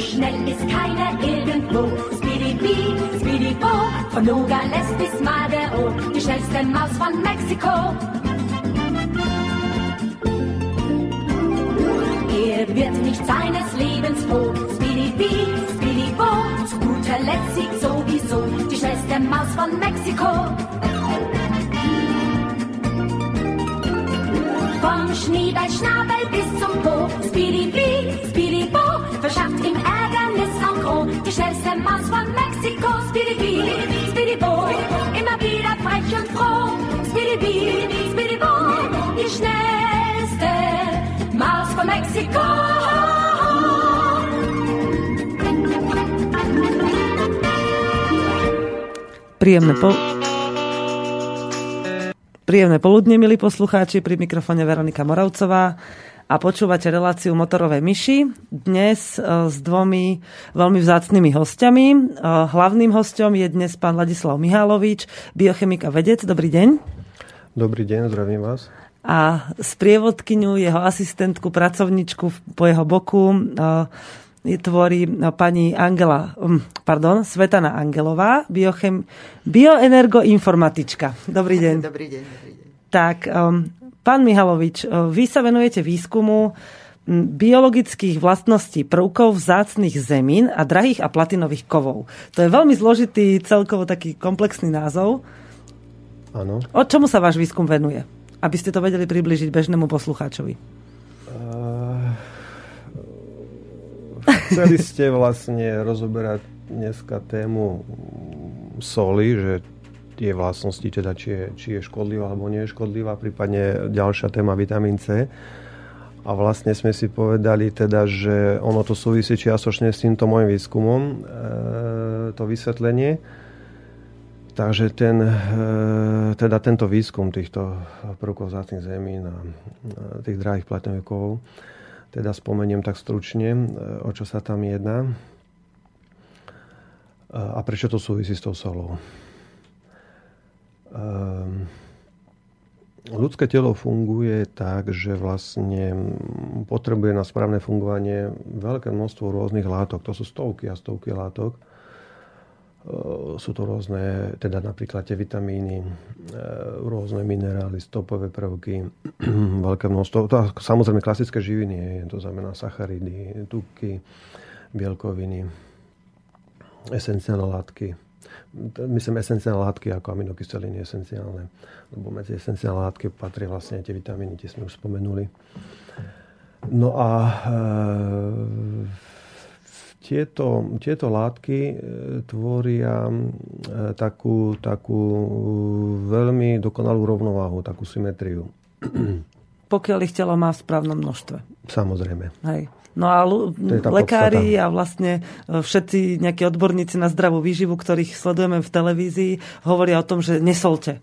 schnell ist keiner irgendwo. Speedy Speedy Bo, von Nogales bis Madero, die schnellste Maus von Mexiko. Er wird nicht seines Lebens froh. Speedy Speedy Bo, zu guter Letzt Sieg sowieso, die schnellste Maus von Mexiko. Vom Schneeballschnabel bis zum Po, Speedy Bee, Speedy Bo, verschafft ihm Ärgernis en gros. Die schnellste Maus von Mexiko, Speedy Bee, Speedy Bo, immer wieder frech und froh. Speedy Bee, Speedy Bo, die schnellste Maus von Mexiko. Príjemné po... Príjemné poludne, milí poslucháči, pri mikrofone Veronika Moravcová a počúvate reláciu Motorové myši. Dnes e, s dvomi veľmi vzácnými hostiami. E, hlavným hostom je dnes pán Ladislav Mihálovič, biochemik a vedec. Dobrý deň. Dobrý deň, zdravím vás. A sprievodkyňu, jeho asistentku, pracovničku po jeho boku e, tvorí pani Angela, mm, pardon, Svetana Angelová, biochem, bioenergoinformatička. Dobrý deň. Dobrý deň. Dobrý deň. Tak, um, pán Mihalovič, uh, vy sa venujete výskumu biologických vlastností prvkov vzácných zemín a drahých a platinových kovov. To je veľmi zložitý, celkovo taký komplexný názov. Áno. O čomu sa váš výskum venuje? Aby ste to vedeli približiť bežnému poslucháčovi. Uh, chceli ste vlastne rozoberať dneska tému soli, že tie vlastnosti, teda či je, či je škodlivá alebo nie je škodlivá, prípadne ďalšia téma vitamín C. A vlastne sme si povedali teda, že ono to súvisí čiastočne s týmto môjim výskumom, e, to vysvetlenie. Takže ten, e, teda tento výskum týchto prvkov vzácných zemín a tých drahých platňovíkov, teda spomeniem tak stručne, e, o čo sa tam jedná a prečo to súvisí s tou solou. Um, ľudské telo funguje tak, že vlastne potrebuje na správne fungovanie veľké množstvo rôznych látok. To sú stovky a stovky látok. Ehm, sú to rôzne, teda napríklad tie vitamíny, ehm, rôzne minerály, stopové prvky, veľké množstvo. To, samozrejme klasické živiny, to znamená sacharidy, tuky, bielkoviny, esenciálne látky. Myslím esenciálne látky ako aminokyseliny esenciálne. Lebo medzi esenciálne látky patrí vlastne tie vitamíny, tie sme už spomenuli. No a e, tieto, tieto látky e, tvoria e, takú, takú veľmi dokonalú rovnováhu, takú symetriu. Pokiaľ ich telo má v správnom množstve. Samozrejme. Hej. No a lekári podstata. a vlastne e, všetci nejakí odborníci na zdravú výživu, ktorých sledujeme v televízii, hovoria o tom, že nesolte.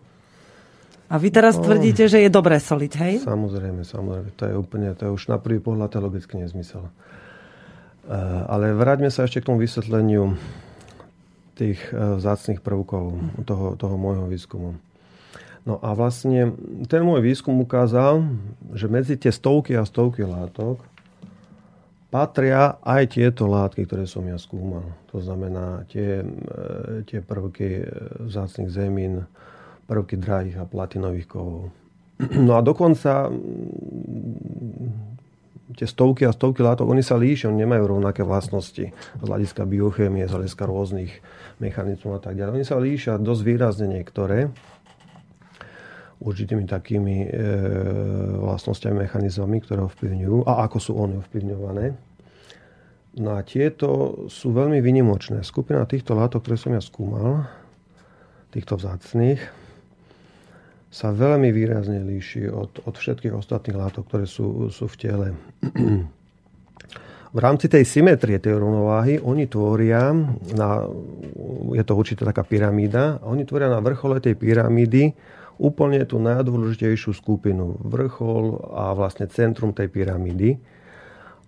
A vy teraz no, tvrdíte, že je dobré soliť, hej? Samozrejme, samozrejme. To je úplne, to je už na prvý pohľad to logicky nezmysel. E, ale vráťme sa ešte k tomu vysvetleniu tých e, vzácných prvkov toho, toho môjho výskumu. No a vlastne ten môj výskum ukázal, že medzi tie stovky a stovky látok patria aj tieto látky, ktoré som ja skúmal. To znamená tie, e, tie prvky vzácných zemín, prvky drahých a platinových kovov. No a dokonca tie stovky a stovky látok, oni sa líšia, oni nemajú rovnaké vlastnosti z hľadiska biochémie, z hľadiska rôznych mechanizmov a tak ďalej. Oni sa líšia dosť výrazne niektoré určitými takými e, vlastnosťami, mechanizmami, ktoré ovplyvňujú a ako sú oni ovplyvňované. No a tieto sú veľmi vynimočné. Skupina týchto látok, ktoré som ja skúmal, týchto vzácných, sa veľmi výrazne líši od, od všetkých ostatných látok, ktoré sú, sú v tele. v rámci tej symetrie, tej rovnováhy, oni tvoria, na, je to určite taká pyramída, a oni tvoria na vrchole tej pyramídy úplne tú najdôležitejšiu skupinu, vrchol a vlastne centrum tej pyramídy.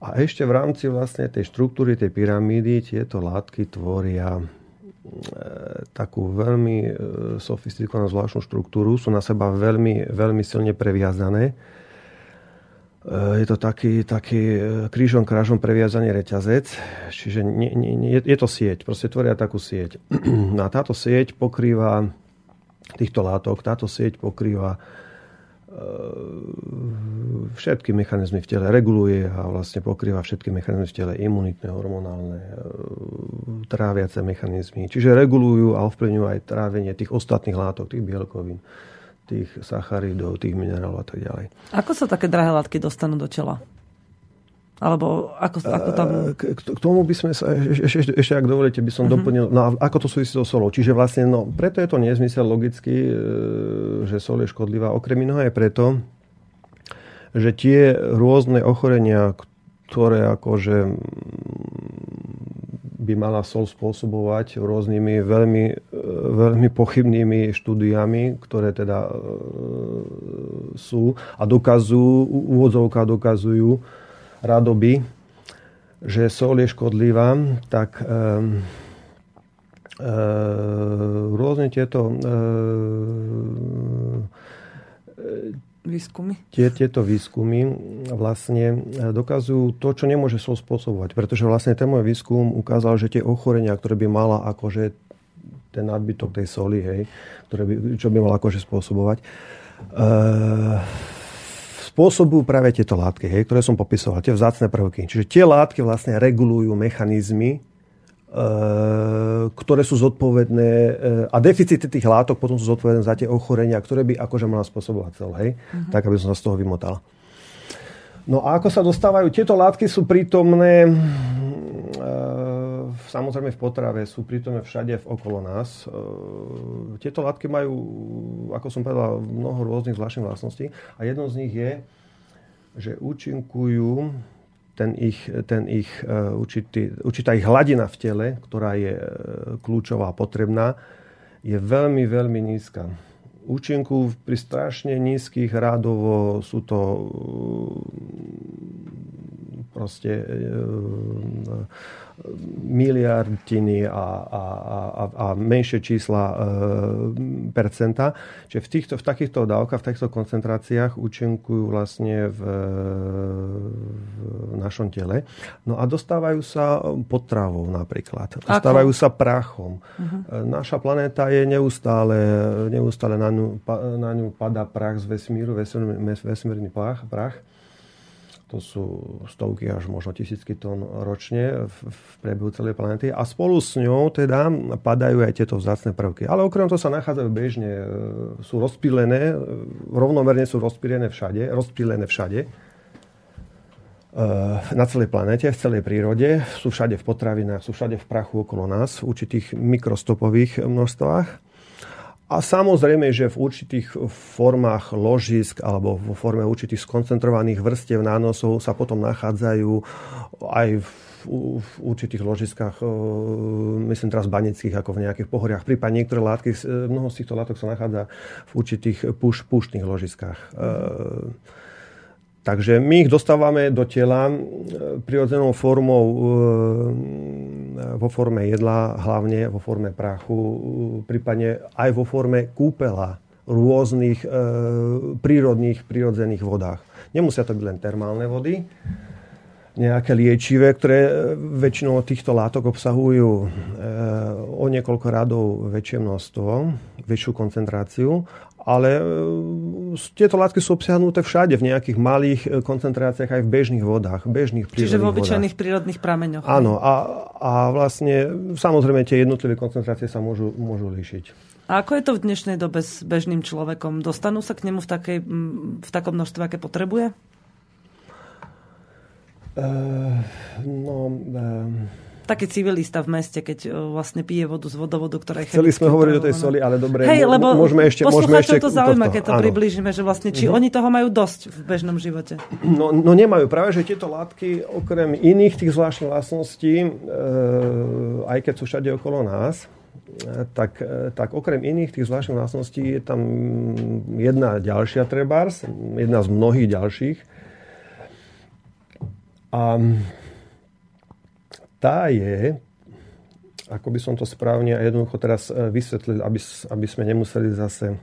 A ešte v rámci vlastne tej štruktúry tej pyramídy tieto látky tvoria takú veľmi e, sofistikovanú zvláštnu štruktúru, sú na seba veľmi, veľmi silne previazané. je to taký, taký krížom krážom previazaný reťazec, čiže nie, nie, nie, je to sieť, proste tvoria takú sieť. No a táto sieť pokrýva týchto látok, táto sieť pokrýva všetky mechanizmy v tele, reguluje a vlastne pokrýva všetky mechanizmy v tele, imunitné, hormonálne, tráviace mechanizmy. Čiže regulujú a ovplyvňujú aj trávenie tých ostatných látok, tých bielkovín tých sacharidov, tých minerálov a tak ďalej. Ako sa také drahé látky dostanú do tela? Alebo ako, ako tam... K, k tomu by sme sa, ešte, ešte, ešte ak dovolíte, by som uh-huh. doplnil, no ako to súvisí so solou. Čiže vlastne, no, preto je to nezmysel logicky, e, že sol je škodlivá. Okrem iného aj preto, že tie rôzne ochorenia, ktoré akože by mala sol spôsobovať rôznymi veľmi, e, veľmi pochybnými štúdiami, ktoré teda e, sú a dokazujú, úvodzovka dokazujú radoby, že sol je škodlivá, tak e, rôzne tieto výskumy? Tie, tieto výskumy vlastne e, dokazujú to, čo nemôže sol spôsobovať. Pretože vlastne ten môj výskum ukázal, že tie ochorenia, ktoré by mala akože ten nadbytok tej soli, hej, ktoré by, čo by mal akože spôsobovať, e, spôsobujú práve tieto látky, hej, ktoré som popisoval, tie vzácne prvky. Čiže tie látky vlastne regulujú mechanizmy, E, ktoré sú zodpovedné e, a deficity tých látok potom sú zodpovedné za tie ochorenia, ktoré by akože mala spôsobovať cel, hej? Uh-huh. Tak, aby som sa z toho vymotal. No a ako sa dostávajú? Tieto látky sú prítomné e, samozrejme v potrave, sú prítomné všade okolo nás. Tieto látky majú, ako som povedal, mnoho rôznych zvláštnych vlastností a jednou z nich je, že účinkujú ten ich, ten ich e, určitý, určitá ich hladina v tele, ktorá je e, kľúčová a potrebná, je veľmi, veľmi nízka. Účinku pri strašne nízkych rádovo sú to proste miliardiny a, a, a, a menšie čísla e, percenta. Čiže v, týchto, v takýchto dávkach, v takýchto koncentráciách účinkujú vlastne v, v našom tele. No a dostávajú sa potravou napríklad. Dostávajú Ako? sa prachom. Uh-huh. Naša planéta je neustále, neustále na ňu, na ňu padá prach z vesmíru, vesmírny, vesmírny prach. prach to sú stovky až možno tisícky tón ročne v, v priebehu celej planety. A spolu s ňou teda padajú aj tieto vzácne prvky. Ale okrem toho sa nachádzajú bežne, e, sú rozpílené, e, rovnomerne sú rozpílené všade, rozpílené všade e, na celej planete, v celej prírode, sú všade v potravinách, sú všade v prachu okolo nás, v určitých mikrostopových množstvách. A samozrejme, že v určitých formách ložisk alebo vo forme určitých skoncentrovaných vrstiev nánosov sa potom nachádzajú aj v, v určitých ložiskách, e, myslím teraz banických, ako v nejakých pohoriach. Prípadne niektoré látky, mnoho z týchto látok sa nachádza v určitých púš, púštnych ložiskách. Mm-hmm. Takže my ich dostávame do tela e, prirodzenou formou e, vo forme jedla, hlavne vo forme prachu, e, prípadne aj vo forme kúpela rôznych prírodných, prírodzených vodách. Nemusia to byť len termálne vody, nejaké liečivé, ktoré väčšinou týchto látok obsahujú o niekoľko radov väčšie množstvo, väčšiu koncentráciu ale e, tieto látky sú obsiahnuté všade, v nejakých malých e, koncentráciách aj v bežných vodách, bežných prírodných Čiže v obyčajných vodách. prírodných prameňoch. Áno, a, a vlastne samozrejme tie jednotlivé koncentrácie sa môžu, môžu líšiť. A ako je to v dnešnej dobe s bežným človekom? Dostanú sa k nemu v, takej, v takom množstve, aké potrebuje? Uh, no, uh, taký civilista v meste, keď e, vlastne pije vodu z vodovodu, ktorá je Chceli sme hovoriť o tej soli, ale dobre, Hej, lebo môžeme ešte... Môžeme ešte to zaujíma, keď to áno. priblížime, že vlastne, či mm-hmm. oni toho majú dosť v bežnom živote. No, no nemajú. Práve, že tieto látky, okrem iných tých zvláštnych vlastností, e, aj keď sú všade okolo nás, e, tak, e, tak okrem iných tých zvláštnych vlastností je tam jedna ďalšia trebárs, jedna z mnohých ďalších. A tá je, ako by som to správne a jednoducho teraz e, vysvetlil, aby, aby sme nemuseli zase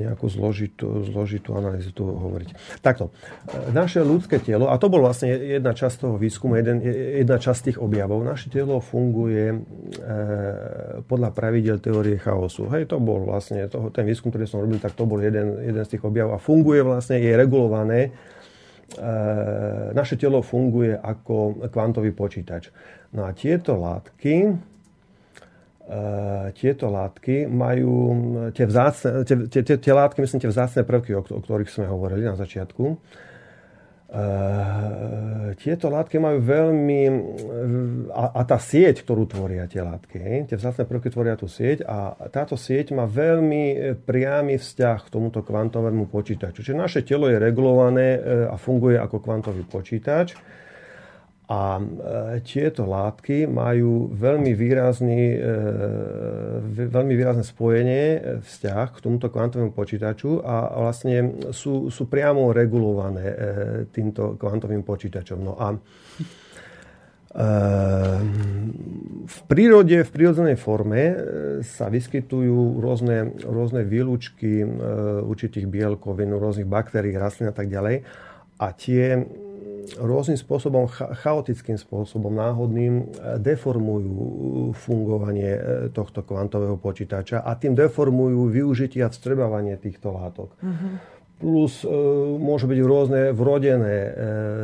nejakú zložitú, zložitú analýzu tu hovoriť. Takto, naše ľudské telo, a to bol vlastne jedna časť toho výskumu, jeden, jedna časť tých objavov, naše telo funguje e, podľa pravidel teórie chaosu. Hej, to bol vlastne, to, ten výskum, ktorý som robil, tak to bol jeden, jeden z tých objavov a funguje vlastne, je regulované, e, naše telo funguje ako kvantový počítač. No a tieto látky, tieto látky majú tie, vzácne, tie, tie, tie, tie látky, myslím, tie vzácne prvky, o, o ktorých sme hovorili na začiatku. Uh, tieto látky majú veľmi... A, a tá sieť, ktorú tvoria tie látky, hej, tie vzácne prvky tvoria tú sieť a táto sieť má veľmi priamy vzťah k tomuto kvantovému počítaču. Čiže naše telo je regulované a funguje ako kvantový počítač a e, tieto látky majú veľmi, výrazný, e, veľmi výrazné spojenie, e, vzťah k tomuto kvantovému počítaču a vlastne sú, sú priamo regulované týmto kvantovým počítačom. No a v prírode, v prírodzenej forme sa vyskytujú rôzne, rôzne výlučky určitých bielkovín, rôznych baktérií, rastlín a tak ďalej. A tie rôznym spôsobom, chaotickým spôsobom, náhodným e, deformujú fungovanie e, tohto kvantového počítača a tým deformujú využitie a vstrebávanie týchto látok. Mm-hmm. Plus e, môžu byť rôzne vrodené e,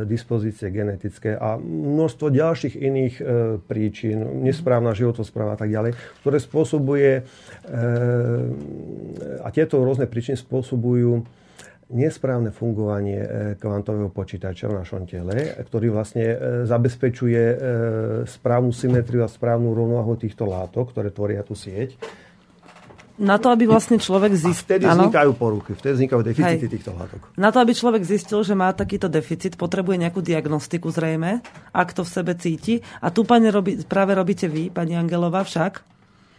dispozície genetické a množstvo ďalších iných e, príčin, nesprávna životospráva a tak ďalej, ktoré spôsobuje e, a tieto rôzne príčiny spôsobujú nesprávne fungovanie e, kvantového počítača v našom tele, ktorý vlastne e, zabezpečuje e, správnu symetriu a správnu rovnováhu týchto látok, ktoré tvoria tú sieť. Na to, aby vlastne človek zistil... vtedy vznikajú poruchy, vtedy vznikajú deficity Hej. týchto látok. Na to, aby človek zistil, že má takýto deficit, potrebuje nejakú diagnostiku zrejme, ak to v sebe cíti. A tu, pani, robí, práve robíte vy, pani Angelová, však.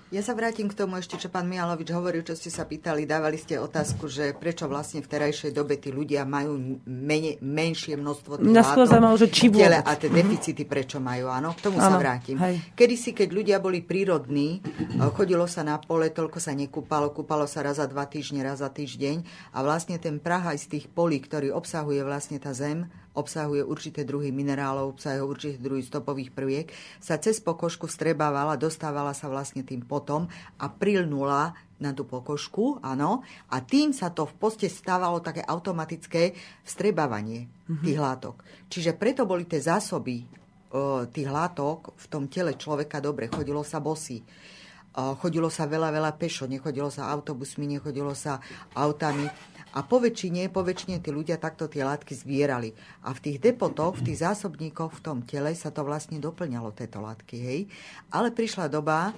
Ja sa vrátim k tomu ešte, čo pán Mialovič hovoril, čo ste sa pýtali. Dávali ste otázku, že prečo vlastne v terajšej dobe tí ľudia majú mene, menšie množstvo tých zaujímavé, že či tele a tie deficity prečo majú. Áno, k tomu ano, sa vrátim. Kedy si, keď ľudia boli prírodní, chodilo sa na pole, toľko sa nekúpalo, kúpalo sa raz za dva týždne, raz za týždeň a vlastne ten prah aj z tých polí, ktorý obsahuje vlastne tá zem, obsahuje určité druhy minerálov, obsahuje určité druhy stopových prviek, sa cez pokožku vstrebávala, dostávala sa vlastne tým potom a prilnula na tú pokožku, áno, a tým sa to v poste stávalo také automatické vstrebávanie mm-hmm. tých látok. Čiže preto boli tie zásoby o, tých látok v tom tele človeka dobre, chodilo sa bosy. Chodilo sa veľa, veľa pešo, nechodilo sa autobusmi, nechodilo sa autami a po väčšine, po väčšine tí ľudia takto tie látky zbierali. A v tých depotoch, v tých zásobníkoch v tom tele sa to vlastne doplňalo, tieto látky. Hej. Ale prišla doba,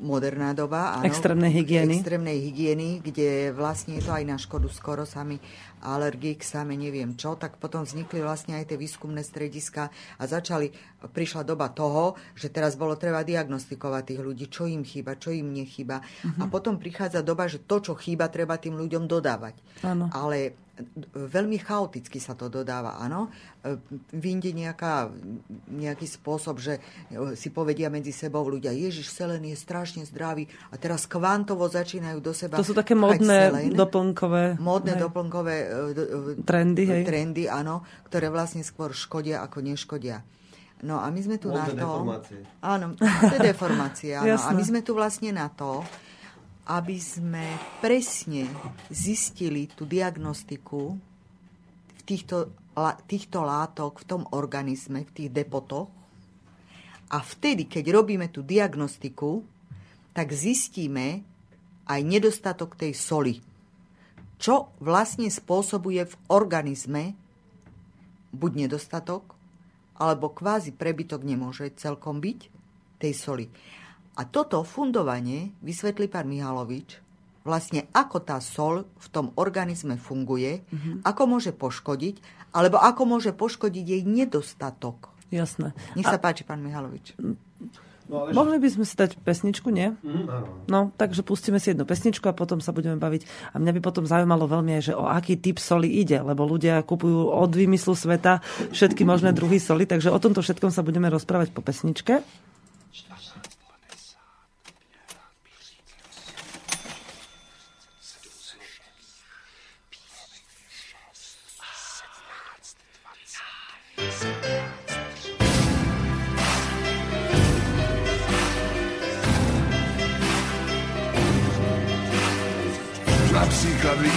moderná doba. Áno, extrémnej hygieny. Extrémnej hygieny, kde vlastne je to aj na škodu skoro sami alergik, sami neviem čo, tak potom vznikli vlastne aj tie výskumné strediska a začali, prišla doba toho, že teraz bolo treba diagnostikovať tých ľudí, čo im chýba, čo im nechýba. Uh-huh. A mhm. potom prichádza doba, že to, čo chýba, treba tým ľuďom dodávať. Ano. Ale veľmi chaoticky sa to dodáva, áno. E, vyjde nejaká, nejaký spôsob, že si povedia medzi sebou ľudia, Ježiš, selen je strašne zdravý a teraz kvantovo začínajú do seba To sú také módne doplnkové... Módne doplnkové e, trendy, hej. trendy, áno, ktoré vlastne skôr škodia ako neškodia. No a my sme tu Módne na to... Deformácie. Áno, to je deformácia. Áno. a my sme tu vlastne na to, aby sme presne zistili tú diagnostiku v týchto, týchto látok v tom organizme, v tých depotoch. A vtedy, keď robíme tú diagnostiku, tak zistíme aj nedostatok tej soli. Čo vlastne spôsobuje v organizme buď nedostatok, alebo kvázi prebytok nemôže celkom byť tej soli. A toto fundovanie vysvetlí pán Mihalovič, vlastne ako tá sol v tom organizme funguje, mm-hmm. ako môže poškodiť, alebo ako môže poškodiť jej nedostatok. Jasné. Nech sa A... páči, pán Mihalovič. No, ale... Mohli by sme si dať pesničku, nie? Mm, No, takže pustíme si jednu pesničku a potom sa budeme baviť. A mňa by potom zaujímalo veľmi aj, že o aký typ soli ide, lebo ľudia kupujú od výmyslu sveta všetky možné druhy soli, takže o tomto všetkom sa budeme rozprávať po pesničke.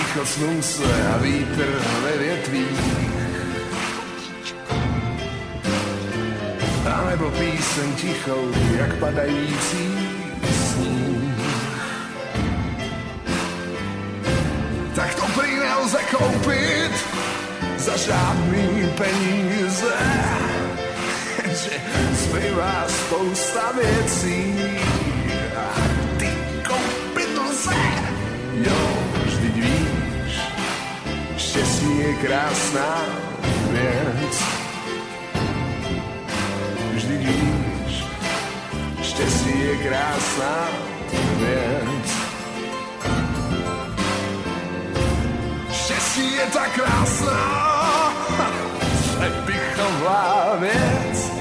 Východ slunce a vítr ve větvích. A nebo píseň tichou, jak padající sníh. Tak to prý nelze koupit za žádný peníze. Že zbývá spousta věcí a ty koupit lze. Jo, štěstí je krásná věc. Vždyť víš, štěstí je krásná věc. Štěstí je tak krásná, přepichová věc,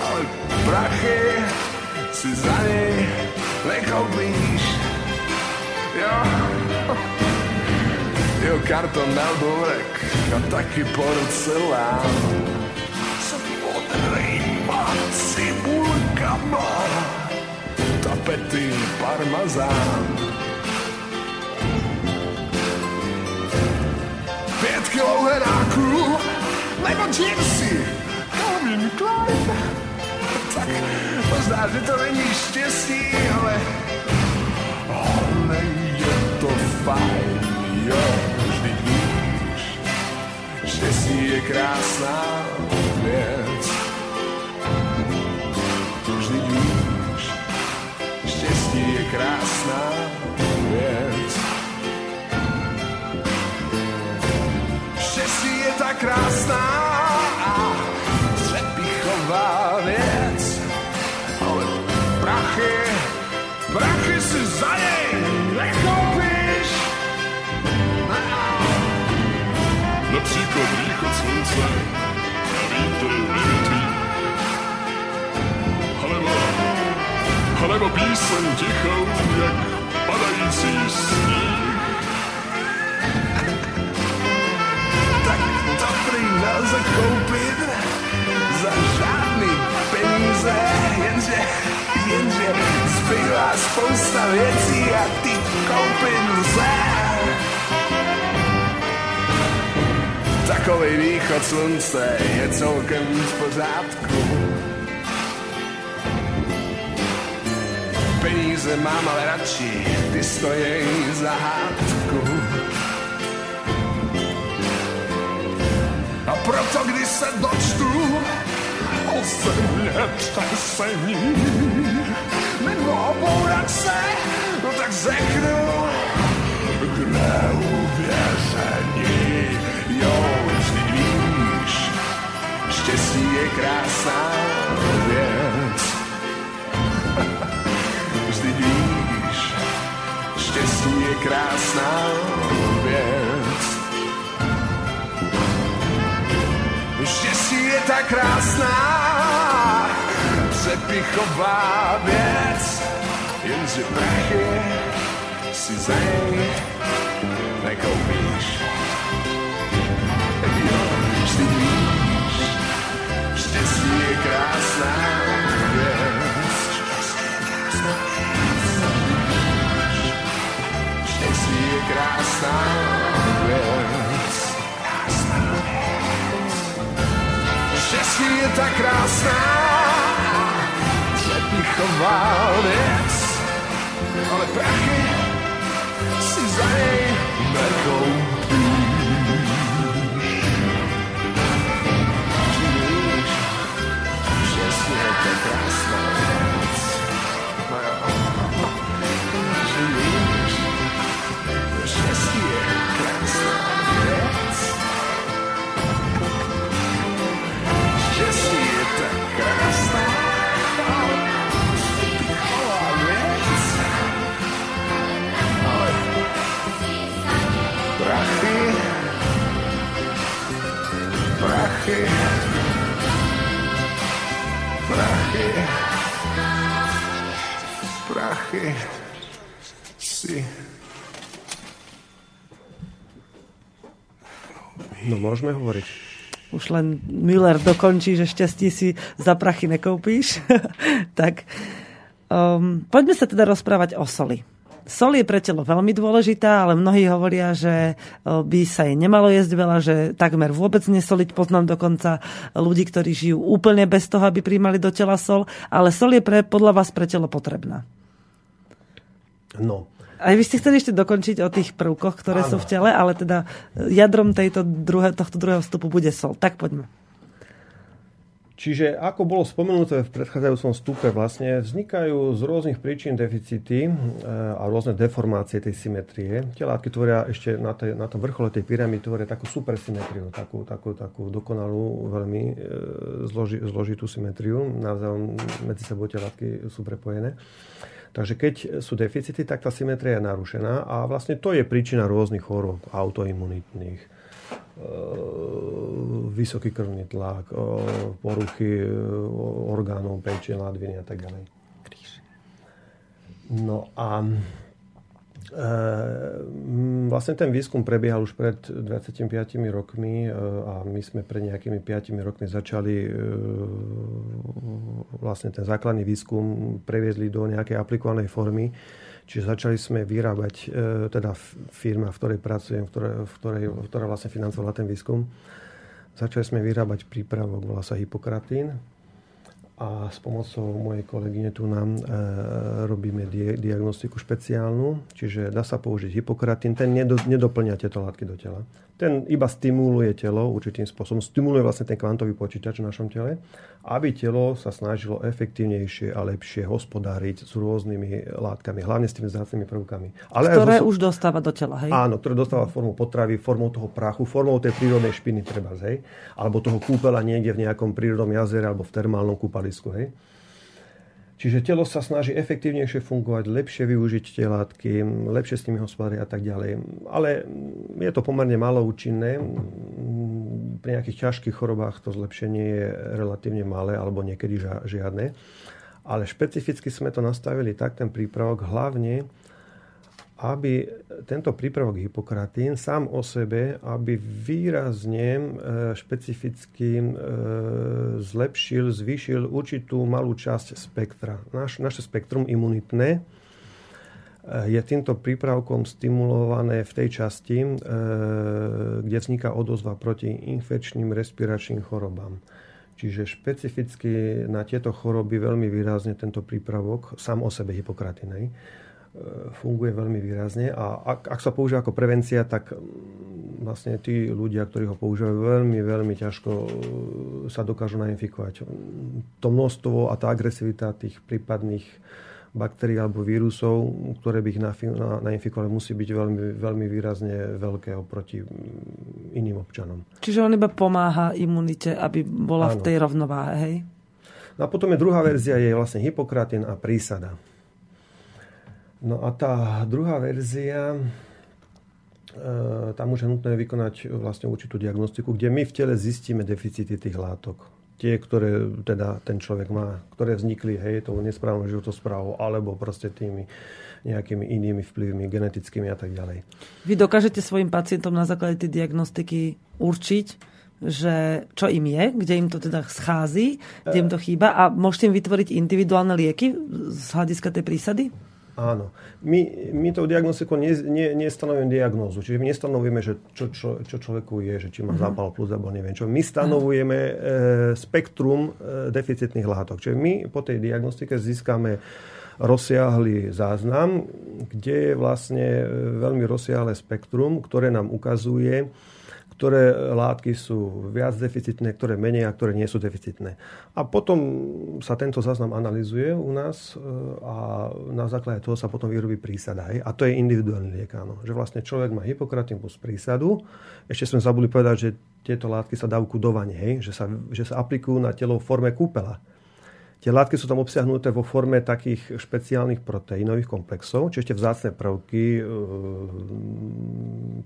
ale prachy si za nej nekoupíš. Jo, jo karton na borek a taky porcelán. S modrýma cibulkama, tapety parmazán. Pět kilo heráků, nebo džímsy, Calvin Klein. Tak možná, že to není štěstí, ale ale je to fajn, jo, štěstí je krásná věc. Vždyť víš, štěstí je krásná věc. Štěstí je tak krásná a přepichová věc, ale prachy Prachy Například východ slunce a vítr nevětví. Alebo, alebo píseň tichou, jak padající sníh. Tak to prý nelze koupit za žádný peníze, jenže, jenže zbývá spousta věcí a ty koupit lze. Takový východ slunce je celkem v pořádku. Peníze mám ale radši, ty stojí za hádku. A proto, když se dočtu o země třesení nebo o bouračce, no tak řeknu k neuvěření. Jo, vždyť víš, štěstí je krásná věc. Vždyť víš, štěstí je krásná věc. Štěstí je tak krásná, přepichová věc, jenže prachy si za něj nekoupíš. Tak krásná, přepichová věc, ale prachy si za nej. Víš, prachy, prachy, prachy si No môžeme hovoriť. Už len Müller dokončí, že šťastí si za prachy nekoupíš. tak um, poďme sa teda rozprávať o soli. Sol je pre telo veľmi dôležitá, ale mnohí hovoria, že by sa jej nemalo jesť veľa, že takmer vôbec nesoliť. Poznám dokonca ľudí, ktorí žijú úplne bez toho, aby príjmali do tela sol, ale sol je pre, podľa vás pre telo potrebná. No, a vy ste chceli ešte dokončiť o tých prvkoch, ktoré Áno. sú v tele, ale teda jadrom tejto druhé, tohto druhého vstupu bude sol. Tak poďme. Čiže ako bolo spomenuté v predchádzajúcom stupe, vlastne vznikajú z rôznych príčin deficity e, a rôzne deformácie tej symetrie. Tie látky tvoria ešte na, tej, na tom vrchole tej pyramidy tvoria takú supersymetriu, takú, takú, takú dokonalú, veľmi e, zloži, zložitú symetriu. Navzájom medzi sebou tie látky sú prepojené. Takže keď sú deficity, tak tá symetria je narušená a vlastne to je príčina rôznych chorôb autoimunitných vysoký krvný tlak, e, poruchy e, orgánov, peče, ladviny a tak ďalej. No a vlastne ten výskum prebiehal už pred 25 rokmi a my sme pred nejakými 5 rokmi začali vlastne ten základný výskum previezli do nejakej aplikovanej formy Čiže začali sme vyrábať, e, teda firma, v ktorej pracujem, v ktorej, v ktorej, ktorá vlastne financovala ten výskum, začali sme vyrábať prípravok, volá sa hypokratín. A s pomocou mojej kolegyne tu nám e, robíme di- diagnostiku špeciálnu, čiže dá sa použiť hypokratín, ten nedo, nedoplňa tieto látky do tela. Ten iba stimuluje telo určitým spôsobom, stimuluje vlastne ten kvantový počítač v našom tele, aby telo sa snažilo efektívnejšie a lepšie hospodáriť s rôznymi látkami, hlavne s tými vzácnými prvkami. Ale ktoré zo... už dostáva do tela, hej? Áno, ktoré dostáva formou potravy, formou toho prachu, formou tej prírodnej špiny treba, hej? Alebo toho kúpela niekde v nejakom prírodnom jazere alebo v termálnom kúpalisku, hej? Čiže telo sa snaží efektívnejšie fungovať, lepšie využiť tie látky, lepšie s nimi hospodáriť a tak ďalej. Ale je to pomerne malo účinné. Pri nejakých ťažkých chorobách to zlepšenie je relatívne malé alebo niekedy žiadne. Ale špecificky sme to nastavili tak, ten prípravok, hlavne aby tento prípravok hypokratín sám o sebe, aby výrazne e, špecificky e, zlepšil, zvýšil určitú malú časť spektra. Naš, naše spektrum imunitné e, je týmto prípravkom stimulované v tej časti, kde vzniká odozva proti infekčným respiračným chorobám. Čiže špecificky na tieto choroby veľmi výrazne tento prípravok, sám o sebe hypokratinej, funguje veľmi výrazne a ak, ak sa používa ako prevencia, tak mm, vlastne tí ľudia, ktorí ho používajú, veľmi, veľmi ťažko e, sa dokážu nainfikovať. To množstvo a tá agresivita tých prípadných baktérií alebo vírusov, ktoré by ich nainfikovali, musí byť veľmi, veľmi výrazne veľké oproti mm, iným občanom. Čiže on iba pomáha imunite, aby bola Áno. v tej rovnováhe, hej? No a potom je druhá verzia, je vlastne hypokratín a prísada. No a tá druhá verzia, e, tam už je nutné vykonať vlastne určitú diagnostiku, kde my v tele zistíme deficity tých látok. Tie, ktoré teda ten človek má, ktoré vznikli, hej, tou nesprávnou životosprávou, alebo proste tými nejakými inými vplyvmi, genetickými a tak ďalej. Vy dokážete svojim pacientom na základe tej diagnostiky určiť, že čo im je, kde im to teda schází, kde im to chýba a môžete im vytvoriť individuálne lieky z hľadiska tej prísady? Áno. My, my tou diagnostikou ne, ne, nestanovujeme diagnózu. Čiže my nestanovujeme, že čo, čo, čo človeku je, že či má uh-huh. zápal plus alebo neviem čo. My stanovujeme e, spektrum e, deficitných látok. Čiže my po tej diagnostike získame rozsiahly záznam, kde je vlastne e, veľmi rozsiahle spektrum, ktoré nám ukazuje, ktoré látky sú viac deficitné, ktoré menej a ktoré nie sú deficitné. A potom sa tento záznam analizuje u nás e, a na základe toho sa potom vyrobí prísada. Hej? A to je individuálny liek, áno. Že vlastne človek má hypokratín plus prísadu. Ešte sme zabudli povedať, že tieto látky sa dajú kudovanie, hej? Že, sa, že sa aplikujú na telo v forme kúpela. Tie látky sú tam obsiahnuté vo forme takých špeciálnych proteínových komplexov, čiže ešte vzácne prvky, e,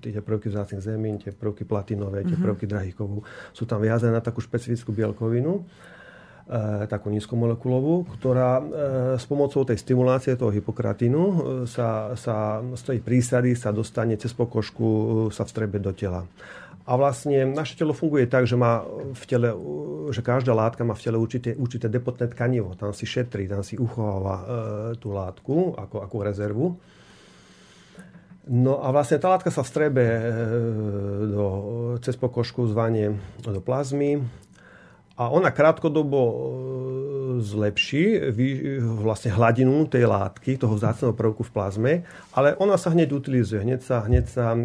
tie prvky vzácnych zemín, tie prvky platinové, tie mhm. prvky drahých kovov, sú tam viazané na takú špecifickú bielkovinu, e, takú nízkomolekulovú, ktorá e, s pomocou tej stimulácie toho hypokratínu sa, sa z tej prísady sa dostane cez pokožku, sa vstrebe do tela. A vlastne naše telo funguje tak, že, má v tele, že každá látka má v tele určité, určité depotné tkanivo. Tam si šetrí, tam si uchováva e, tú látku ako, ako rezervu. No a vlastne tá látka sa vstrebe e, do, cez pokožku zvanie do plazmy a ona krátkodobo e, zlepší vlastne hladinu tej látky, toho vzácného prvku v plazme, ale ona sa hneď utilizuje, hneď sa, hneď sa e,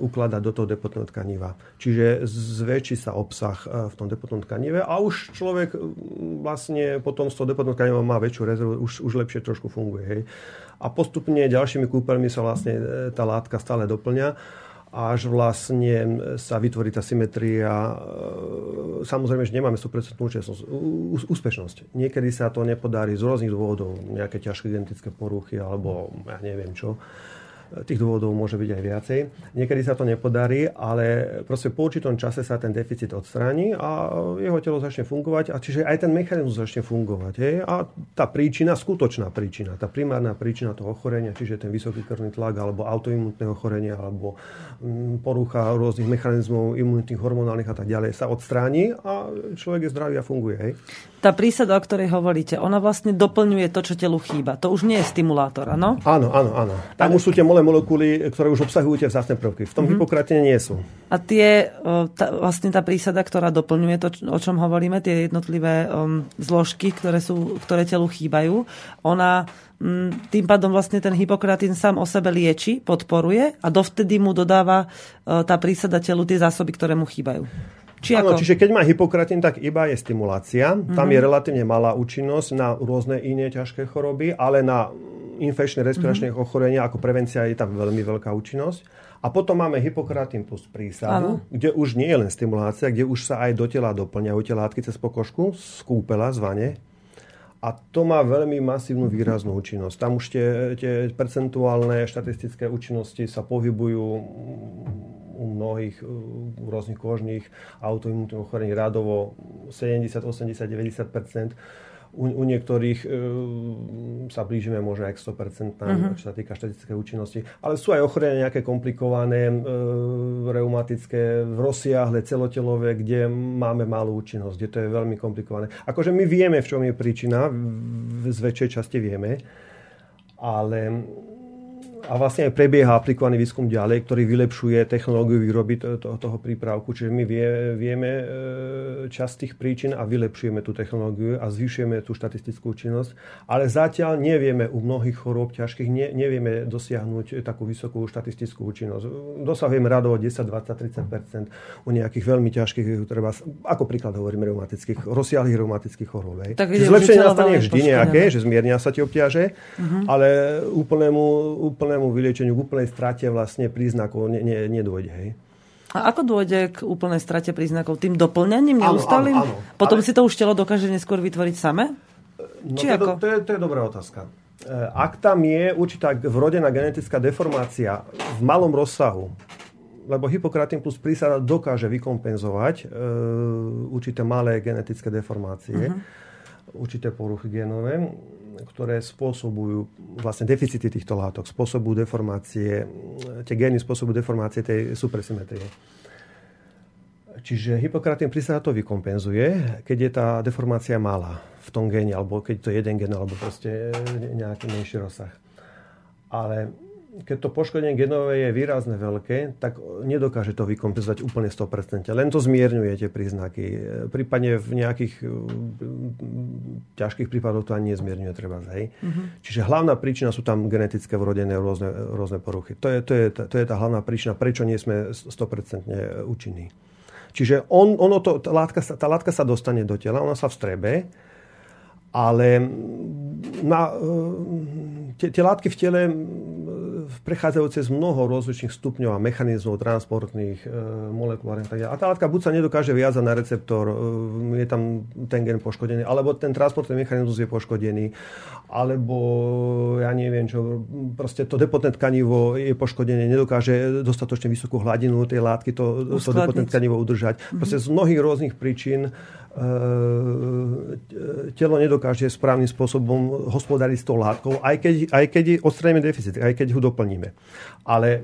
ukladá do toho depotného tkaniva. Čiže zväčší sa obsah e, v tom depotnom tkanive a už človek vlastne potom z toho depotného tkaniva má väčšiu rezervu, už, už lepšie trošku funguje. Hej. A postupne ďalšími kúpeľmi sa vlastne tá látka stále doplňa až vlastne sa vytvorí tá symetria. E, samozrejme, že nemáme 100% úspešnosť. Niekedy sa to nepodarí z rôznych dôvodov, nejaké ťažké genetické poruchy alebo ja neviem čo Tých dôvodov môže byť aj viacej. Niekedy sa to nepodarí, ale proste po určitom čase sa ten deficit odstráni a jeho telo začne fungovať a čiže aj ten mechanizmus začne fungovať. Hej? A tá príčina, skutočná príčina, tá primárna príčina toho ochorenia, čiže ten vysoký krvný tlak alebo autoimunitné ochorenia alebo mm, porucha rôznych mechanizmov imunitných, hormonálnych a tak ďalej sa odstráni a človek je zdravý a funguje. Hej? Tá prísada, o ktorej hovoríte, ona vlastne doplňuje to, čo telu chýba. To už nie je stimulátor, áno? Áno, áno, áno. Tam už sú tie malé molekuly, ktoré už obsahujú tie vzácne prvky. V tom mm-hmm. nie sú. A tie, tá, vlastne tá prísada, ktorá doplňuje to, o čom hovoríme, tie jednotlivé um, zložky, ktoré, sú, ktoré telu chýbajú, ona um, tým pádom vlastne ten hypokratín sám o sebe lieči, podporuje a dovtedy mu dodáva uh, tá prísada telu tie zásoby, ktoré mu chýbajú. Či ako? čiže keď má hypokratín, tak iba je stimulácia. Mm-hmm. Tam je relatívne malá účinnosť na rôzne iné ťažké choroby, ale na infekčné respiračné mm-hmm. ochorenia ako prevencia je tam veľmi veľká účinnosť. A potom máme hypokratín plus prísadu, kde už nie je len stimulácia, kde už sa aj do tela doplňajú tie látky cez pokožku z kúpela, zvane. A to má veľmi masívnu výraznú účinnosť. Tam už tie, tie percentuálne štatistické účinnosti sa pohybujú u mnohých u rôznych kožných autoimunitných ochorení radovo 70, 80, 90 u, u niektorých e, sa blížime možno aj k 100%, uh-huh. čo sa týka štatistickej účinnosti. Ale sú aj ochorenia nejaké komplikované, e, reumatické, rozsiahle, celotelové, kde máme malú účinnosť, kde to je veľmi komplikované. Akože my vieme, v čom je príčina, z väčšej časti vieme, ale a vlastne aj prebieha aplikovaný výskum ďalej, ktorý vylepšuje technológiu výroby to, to, toho prípravku. Čiže my vie, vieme e, časť tých príčin a vylepšujeme tú technológiu a zvyšujeme tú štatistickú činnosť. Ale zatiaľ nevieme u mnohých chorób ťažkých, ne, nevieme dosiahnuť takú vysokú štatistickú účinnosť. Dosahujeme radovo 10, 20, 30% u nejakých veľmi ťažkých, treba, ako príklad hovoríme, reumatických, rozsiahlých reumatických chorób. Tak Zlepšenie nastane vždy nejaké, že zmiernia sa tie obťaže, uh-huh. ale úplnému, úplnému úplnému vyliečeniu, k úplnej strate vlastne príznakov ne, ne, nedôjde. Hej. A ako dôjde k úplnej strate príznakov? Tým doplňaním neustalým? Áno, áno, áno. Potom ale... si to už telo dokáže neskôr vytvoriť same? No Či to, ako? To, je, to je dobrá otázka. E, ak tam je určitá vrodená genetická deformácia v malom rozsahu, lebo hypokratín plus prísada dokáže vykompenzovať e, určité malé genetické deformácie, uh-huh. určité poruchy genové, ktoré spôsobujú vlastne deficity týchto látok, spôsobujú deformácie, tie gény spôsobujú deformácie tej supersymetrie. Čiže hypokratín prísada to vykompenzuje, keď je tá deformácia malá v tom géne, alebo keď to je jeden gen, alebo proste nejaký menší rozsah. Ale keď to poškodenie genové je výrazne veľké, tak nedokáže to vykompenzovať úplne 100%. Len to zmierňuje tie príznaky. Prípadne v nejakých mm, ťažkých prípadoch to ani nezmierňuje treba. Hej. Uh-huh. Čiže hlavná príčina sú tam genetické vrodené rôzne, rôzne poruchy. To je, to, je, to je tá hlavná príčina, prečo nie sme 100% účinní. Čiže on, ono to, tá, látka, tá látka sa dostane do tela, ona sa vstrebe, ale na, tie, tie látky v tele prechádzajú cez mnoho rozličných stupňov a mechanizmov transportných e, molekulárnych. A tá látka buď sa nedokáže viazať na receptor, e, je tam ten gen poškodený, alebo ten transportný mechanizmus je poškodený, alebo ja neviem čo, proste to depotné tkanivo je poškodené, nedokáže dostatočne vysokú hladinu tej látky to, to depotné tkanivo udržať. Proste z mnohých rôznych príčin E, telo nedokáže správnym spôsobom hospodáriť s tou látkou, aj keď, aj keď odstraníme deficit, aj keď ho doplníme. Ale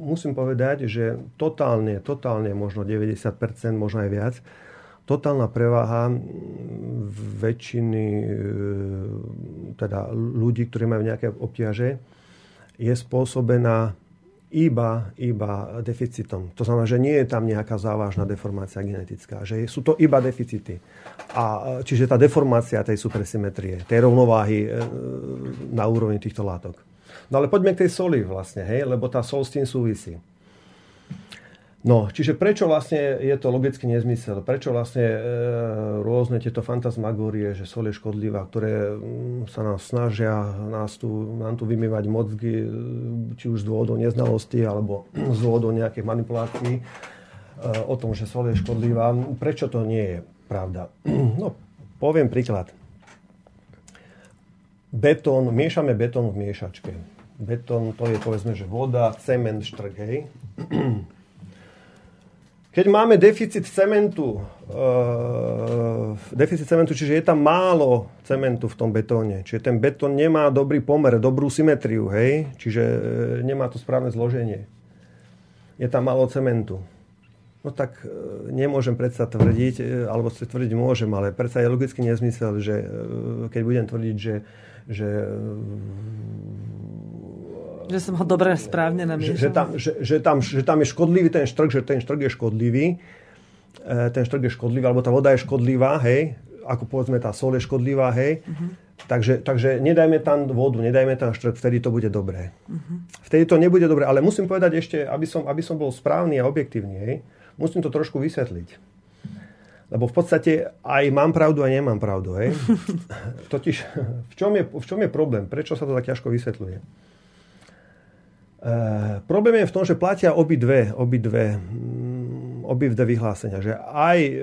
musím povedať, že totálne, totálne možno 90%, možno aj viac, totálna prevaha väčšiny e, teda ľudí, ktorí majú nejaké obťaže, je spôsobená iba, iba deficitom. To znamená, že nie je tam nejaká závažná deformácia genetická, že sú to iba deficity. A, čiže tá deformácia tej supersymetrie, tej rovnováhy e, na úrovni týchto látok. No ale poďme k tej soli vlastne, hej, lebo tá sol s tým súvisí. No, čiže prečo vlastne je to logický nezmysel? Prečo vlastne e, rôzne tieto fantasmagórie, že sol je škodlivá, ktoré mm, sa nás snažia nás tu, nám tu vymývať mozgy, e, či už z dôvodov neznalosti, alebo z dôvodov nejakých manipulácií e, o tom, že sol je škodlivá. Prečo to nie je pravda? No, poviem príklad. Betón, miešame betón v miešačke. Betón to je povedzme, že voda, cement, štrk, hej. Keď máme deficit cementu, uh, deficit cementu, čiže je tam málo cementu v tom betóne, čiže ten betón nemá dobrý pomer, dobrú symetriu, hej, čiže uh, nemá to správne zloženie. Je tam málo cementu. No tak uh, nemôžem predsa tvrdiť, uh, alebo si tvrdiť môžem, ale predsa je logický nezmysel, že uh, keď budem tvrdiť, že, že že som ho dobre správne namiešal. Že, že, tam, že, že, tam, že tam je škodlivý ten štrk, že ten štrk je škodlivý. E, ten štrk je škodlivý, alebo tá voda je škodlivá, hej. Ako povedzme, tá sol je škodlivá, hej. Uh-huh. Takže, takže nedajme tam vodu, nedajme tam štrk, vtedy to bude dobré. Uh-huh. Vtedy to nebude dobré. Ale musím povedať ešte, aby som, aby som bol správny a objektívny, hej. Musím to trošku vysvetliť. Lebo v podstate aj mám pravdu a nemám pravdu. Hej? Totiž v čom, je, v čom je problém? Prečo sa to tak ťažko vysvetľuje? E, problém je v tom, že platia obidve, obidve, mm, obidve vyhlásenia. Že aj e,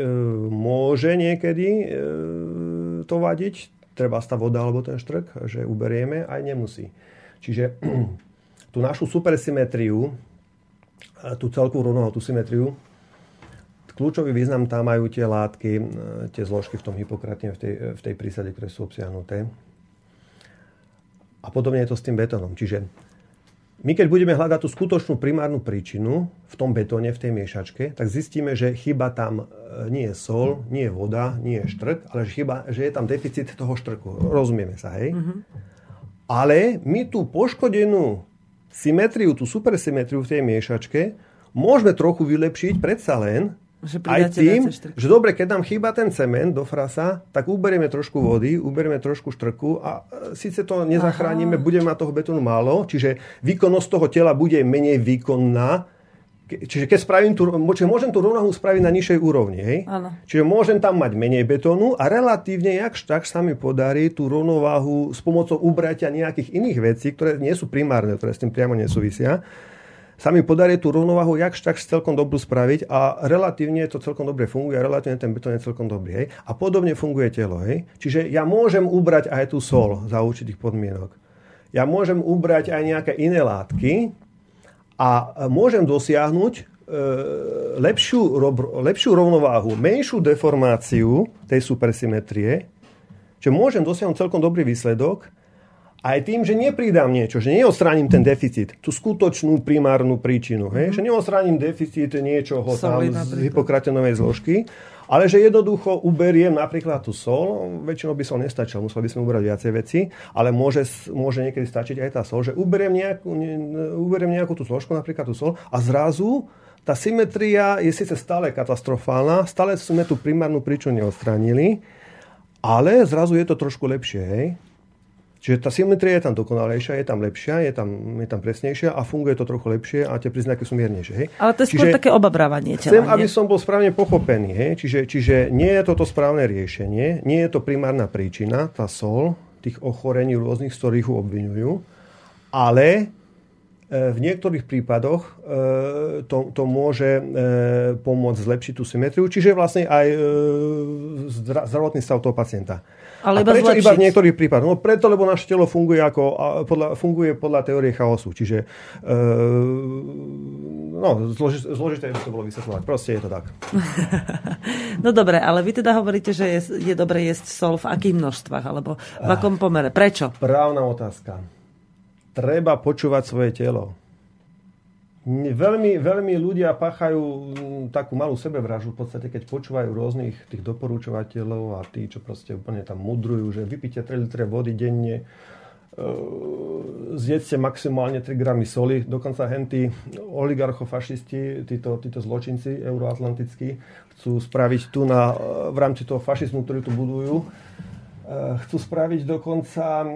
môže niekedy e, to vadiť, treba tá voda alebo ten štrk, že uberieme, aj nemusí. Čiže tú našu supersymetriu, tú celkovú rovnováhu, tú symetriu, kľúčový význam tam majú tie látky, tie zložky v tom hypokratne, v tej, v tej prísade, ktoré sú obsiahnuté. A podobne je to s tým betónom. Čiže my keď budeme hľadať tú skutočnú primárnu príčinu v tom betóne, v tej miešačke, tak zistíme, že chyba tam e, nie je sol, nie je voda, nie je štrk, ale že, chyba, že je tam deficit toho štrku. Rozumieme sa, hej? Mm-hmm. Ale my tú poškodenú symetriu, tú supersymetriu v tej miešačke môžeme trochu vylepšiť predsa len že aj tým, že dobre, keď nám chýba ten cement do frasa, tak uberieme trošku vody, uberieme trošku štrku a e, síce to nezachránime, Aha. budeme mať toho betónu málo, čiže výkonnosť toho tela bude menej výkonná, Čiže keď spravím tú, čiže môžem tú rovnahu spraviť na nižšej úrovni. Hej? Čiže môžem tam mať menej betónu a relatívne, jak tak sa mi podarí tú rovnováhu s pomocou ubratia nejakých iných vecí, ktoré nie sú primárne, ktoré s tým priamo nesúvisia, sa mi podarí tú rovnováhu jakž tak celkom dobrú spraviť a relatívne to celkom dobre funguje, a relatívne ten betón je celkom dobrý. Hej? A podobne funguje telo. Hej? Čiže ja môžem ubrať aj tú sol za určitých podmienok. Ja môžem ubrať aj nejaké iné látky a môžem dosiahnuť e, lepšiu, lepšiu rovnováhu, menšiu deformáciu tej supersymetrie, čiže môžem dosiahnuť celkom dobrý výsledok, aj tým, že nepridám niečo, že neodstránim ten deficit, tú skutočnú primárnu príčinu, hej? Mm. že neodstránim deficit niečoho tam z hypokratenovej zložky, ale že jednoducho uberiem napríklad tú sol, väčšinou by som nestačil, musel by som uberať viacej veci, ale môže, môže niekedy stačiť aj tá sol, že uberiem nejakú, ne, uberiem nejakú tú zložku, napríklad tú sol a zrazu tá symetria je síce stále katastrofálna, stále sme tú primárnu príčinu neodstránili, ale zrazu je to trošku lepšie, hej? Čiže tá symetria je tam dokonalejšia, je tam lepšia, je tam, je tam presnejšia a funguje to trochu lepšie a tie príznaky sú miernejšie. Hej? Ale to je skôr také obabrávanie tela. Chcem, nie? aby som bol správne pochopený. Hej? Čiže, čiže nie je toto správne riešenie, nie je to primárna príčina, tá sol, tých ochorení rôznych, z ktorých ju obvinujú, ale e, v niektorých prípadoch e, to, to môže e, pomôcť zlepšiť tú symetriu, čiže vlastne aj zdravotný stav toho pacienta. Ale a prečo zlepšiť. iba v niektorých prípadoch? No preto, lebo naše telo funguje, ako, podľa, funguje podľa teórie chaosu. Čiže e, no, zloži, zložité by to bolo vysvetľovať. Proste je to tak. no dobre, ale vy teda hovoríte, že je, je dobre jesť sol v akých množstvách? Alebo v akom pomere? Prečo? Právna otázka. Treba počúvať svoje telo. Veľmi, veľmi ľudia pachajú mm, takú malú sebevražu v podstate, keď počúvajú rôznych tých doporúčovateľov a tí, čo proste úplne tam mudrujú, že vypite 3 litre vody denne zjedzte maximálne 3 gramy soli. Dokonca henty oligarchofašisti, títo, títo zločinci euroatlantickí, chcú spraviť tu na, v rámci toho fašizmu, ktorý tu budujú, chcú spraviť dokonca e,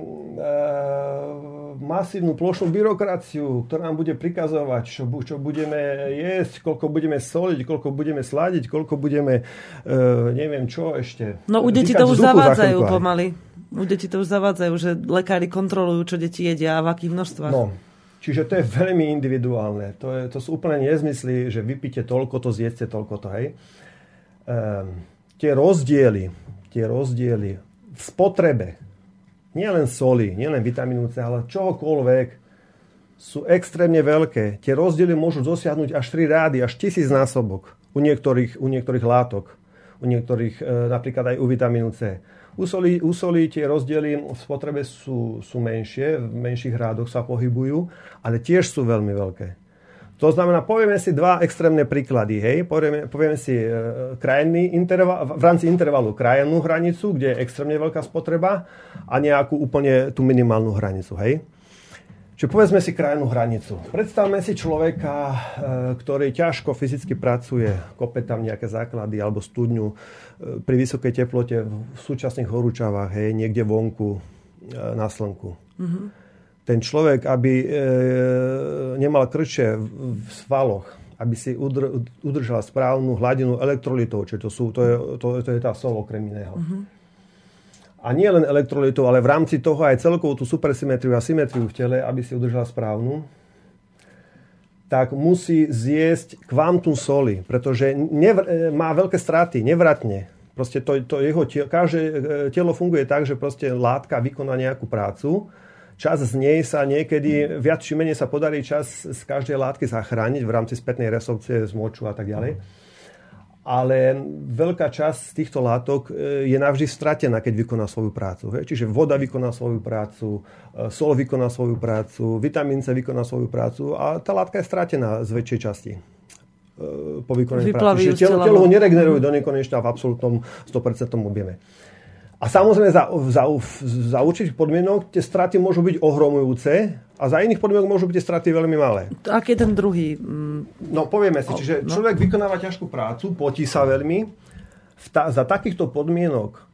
masívnu plošnú byrokraciu, ktorá nám bude prikazovať, čo, čo budeme jesť, koľko budeme soliť, koľko budeme sladiť, koľko budeme, e, neviem čo ešte. No u detí to už zavádzajú pomaly. U detí to už zavádzajú, že lekári kontrolujú, čo deti jedia a v akých množstvách. No, čiže to je veľmi individuálne. To, je, to sú úplne nezmysly, že vypíte toľko, to zjedzte toľko to, hej. Um, tie rozdiely, tie rozdiely spotrebe, nielen soli, nielen vitamínu C, ale čohokoľvek, sú extrémne veľké. Tie rozdiely môžu dosiahnuť až 3 rády, až tisíc násobok u niektorých, u niektorých látok, u niektorých, e, napríklad aj u vitamínu C. U soli, u soli tie rozdiely v spotrebe sú, sú menšie, v menších rádoch sa pohybujú, ale tiež sú veľmi veľké. To znamená, povieme si dva extrémne príklady. Hej? Povieme, povieme si e, krajný interval, v rámci intervalu krajennú hranicu, kde je extrémne veľká spotreba a nejakú úplne tú minimálnu hranicu. Hej? Čiže povedzme si krajnú hranicu. Predstavme si človeka, e, ktorý ťažko fyzicky pracuje, kope tam nejaké základy alebo studňu, pri vysokej teplote v súčasných horúčavách, hej, niekde vonku e, na slnku. Mm-hmm. Ten človek, aby e, nemal krče v svaloch, aby si udr, udržal správnu hladinu elektrolitov, čo to sú, to je, to, to je tá sol okrem iného. Mm-hmm. A nie len elektrolitov, ale v rámci toho aj celkovú tú supersymetriu a symetriu v tele, aby si udržal správnu, tak musí zjesť kvantum soli, pretože nevr- e, má veľké straty, nevratne. Proste to, to jeho telo, každé e, telo funguje tak, že proste látka vykoná nejakú prácu, čas z nej sa niekedy, viac či menej sa podarí čas z každej látky zachrániť v rámci spätnej resorpcie z moču a tak ďalej ale veľká časť z týchto látok e, je navždy stratená, keď vykoná svoju prácu. Čiže voda vykoná svoju prácu, e, sol vykoná svoju prácu, vitamín C vykoná svoju prácu a tá látka je stratená z väčšej časti e, po vykonaní práce. Čiže telo, telo ho neregeneruje do nekonečna v absolútnom 100% objeme. A samozrejme za, za, za určitých podmienok tie straty môžu byť ohromujúce a za iných podmienok môžu byť tie straty veľmi malé. Aký je ten druhý? Mm, no povieme si, čiže no. človek vykonáva ťažkú prácu, potí sa veľmi. Ta, za takýchto podmienok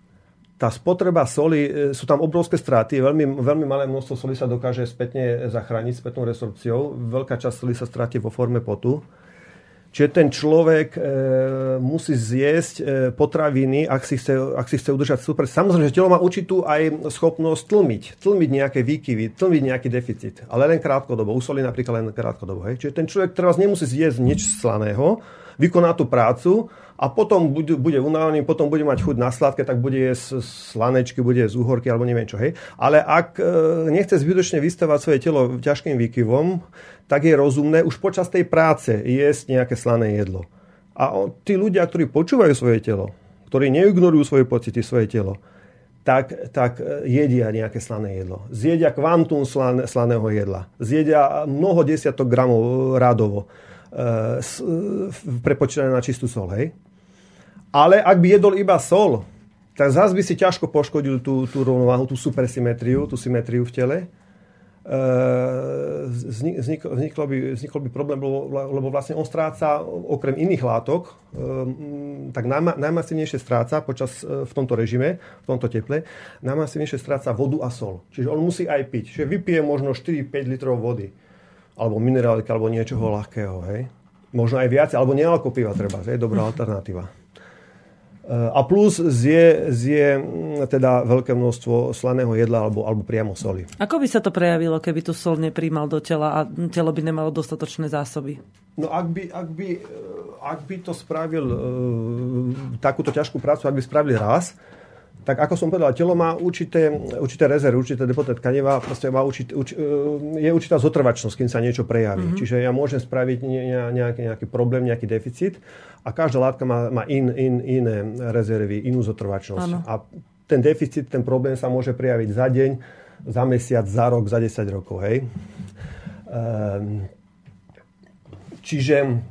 tá spotreba soli, e, sú tam obrovské straty, veľmi, veľmi malé množstvo soli sa dokáže spätne zachrániť spätnou resorpciou. Veľká časť soli sa stratí vo forme potu. Čiže ten človek e, musí zjesť e, potraviny, ak si, chce, ak si chce udržať super. Samozrejme, že telo má určitú aj schopnosť tlmiť, tlmiť nejaké výkyvy, tlmiť nejaký deficit, ale len krátkodobo. U soli napríklad len krátkodobo. Hej. Čiže ten človek teraz nemusí zjesť nič slaného, vykoná tú prácu a potom bude, bude unavený, potom bude mať chuť na sladké, tak bude jesť slanečky, bude jesť uhorky alebo neviem čo. Hej. Ale ak e, nechce zbytočne vystavať svoje telo ťažkým výkyvom, tak je rozumné už počas tej práce jesť nejaké slané jedlo. A tí ľudia, ktorí počúvajú svoje telo, ktorí neignorujú svoje pocity, svoje telo, tak, tak e, jedia nejaké slané jedlo. Zjedia kvantum slan, slaného jedla. Zjedia mnoho desiatok gramov e, rádovo. E, prepočítané na čistú sol. Hej? Ale ak by jedol iba sol, tak zase by si ťažko poškodil tú, tú rovnováhu, tú supersymetriu, tú symetriu v tele. E, vzniklo, vzniklo, by, vzniklo by problém, lebo, vlastne on stráca okrem iných látok, e, tak najma, najmasívnejšie stráca počas e, v tomto režime, v tomto teple, najmasívnejšie stráca vodu a sol. Čiže on musí aj piť. Čiže vypije možno 4-5 litrov vody. Alebo minerálky, alebo niečoho ľahkého. Hej? Možno aj viac, alebo nealko piva treba. Je dobrá alternatíva. A plus zje, zje mm, teda veľké množstvo slaného jedla alebo, alebo priamo soli. Ako by sa to prejavilo, keby tu sol nepríjmal do tela a telo by nemalo dostatočné zásoby? No ak by, ak by, ak by to spravil uh, takúto ťažkú prácu, ak by spravili raz, tak ako som povedal, telo má určité, určité rezervy, určité depoté tkaniva, proste má určit, urč, je určitá zotrvačnosť, kým sa niečo prejaví. Mm-hmm. Čiže ja môžem spraviť nejaký, nejaký problém, nejaký deficit a každá látka má, má in, in, iné rezervy, inú zotrvačnosť. Ano. A ten deficit, ten problém sa môže prejaviť za deň, za mesiac, za rok, za 10 rokov. Hej? Ehm, čiže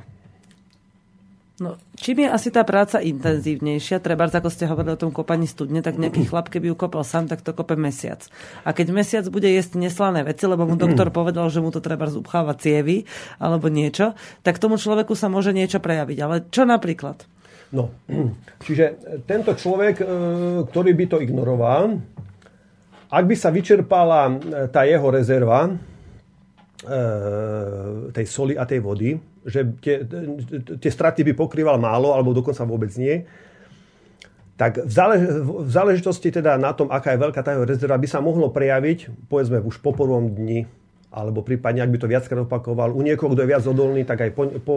No, čím je asi tá práca intenzívnejšia, treba, ako ste hovorili o tom kopaní studne, tak nejaký chlap, keby ju kopal sám, tak to kope mesiac. A keď mesiac bude jesť neslané veci, lebo mu doktor povedal, že mu to treba zupchávať cievy alebo niečo, tak tomu človeku sa môže niečo prejaviť. Ale čo napríklad? No, čiže tento človek, e, ktorý by to ignoroval, ak by sa vyčerpala e, tá jeho rezerva, e, tej soli a tej vody, že tie, tie straty by pokrýval málo, alebo dokonca vôbec nie, tak v, zálež, v záležitosti teda na tom, aká je veľká tá rezerva, by sa mohlo prejaviť, povedzme už po prvom dni, alebo prípadne, ak by to viackrát opakoval. U niekoho, kto je viac odolný, tak aj po, po,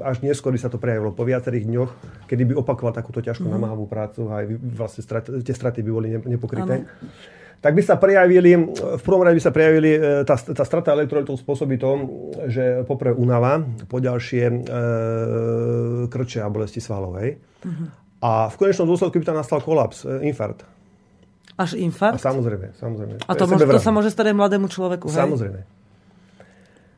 až neskôr by sa to prejavilo po viacerých dňoch, kedy by opakoval takúto ťažkú mm-hmm. namáhavú prácu a aj vlastne strat, tie straty by boli nepokryté. Ano tak by sa prejavili, v prvom rade by sa prejavili, e, tá, tá strata elektrolitov spôsobí to, že poprvé únava, po ďalšie e, krče a bolesti svalovej. Uh-huh. A v konečnom dôsledku by tam nastal kolaps, e, infarkt. Až infarkt? A samozrejme, samozrejme. A to, to, môže, to sa môže stať aj mladému človeku, hej? Samozrejme.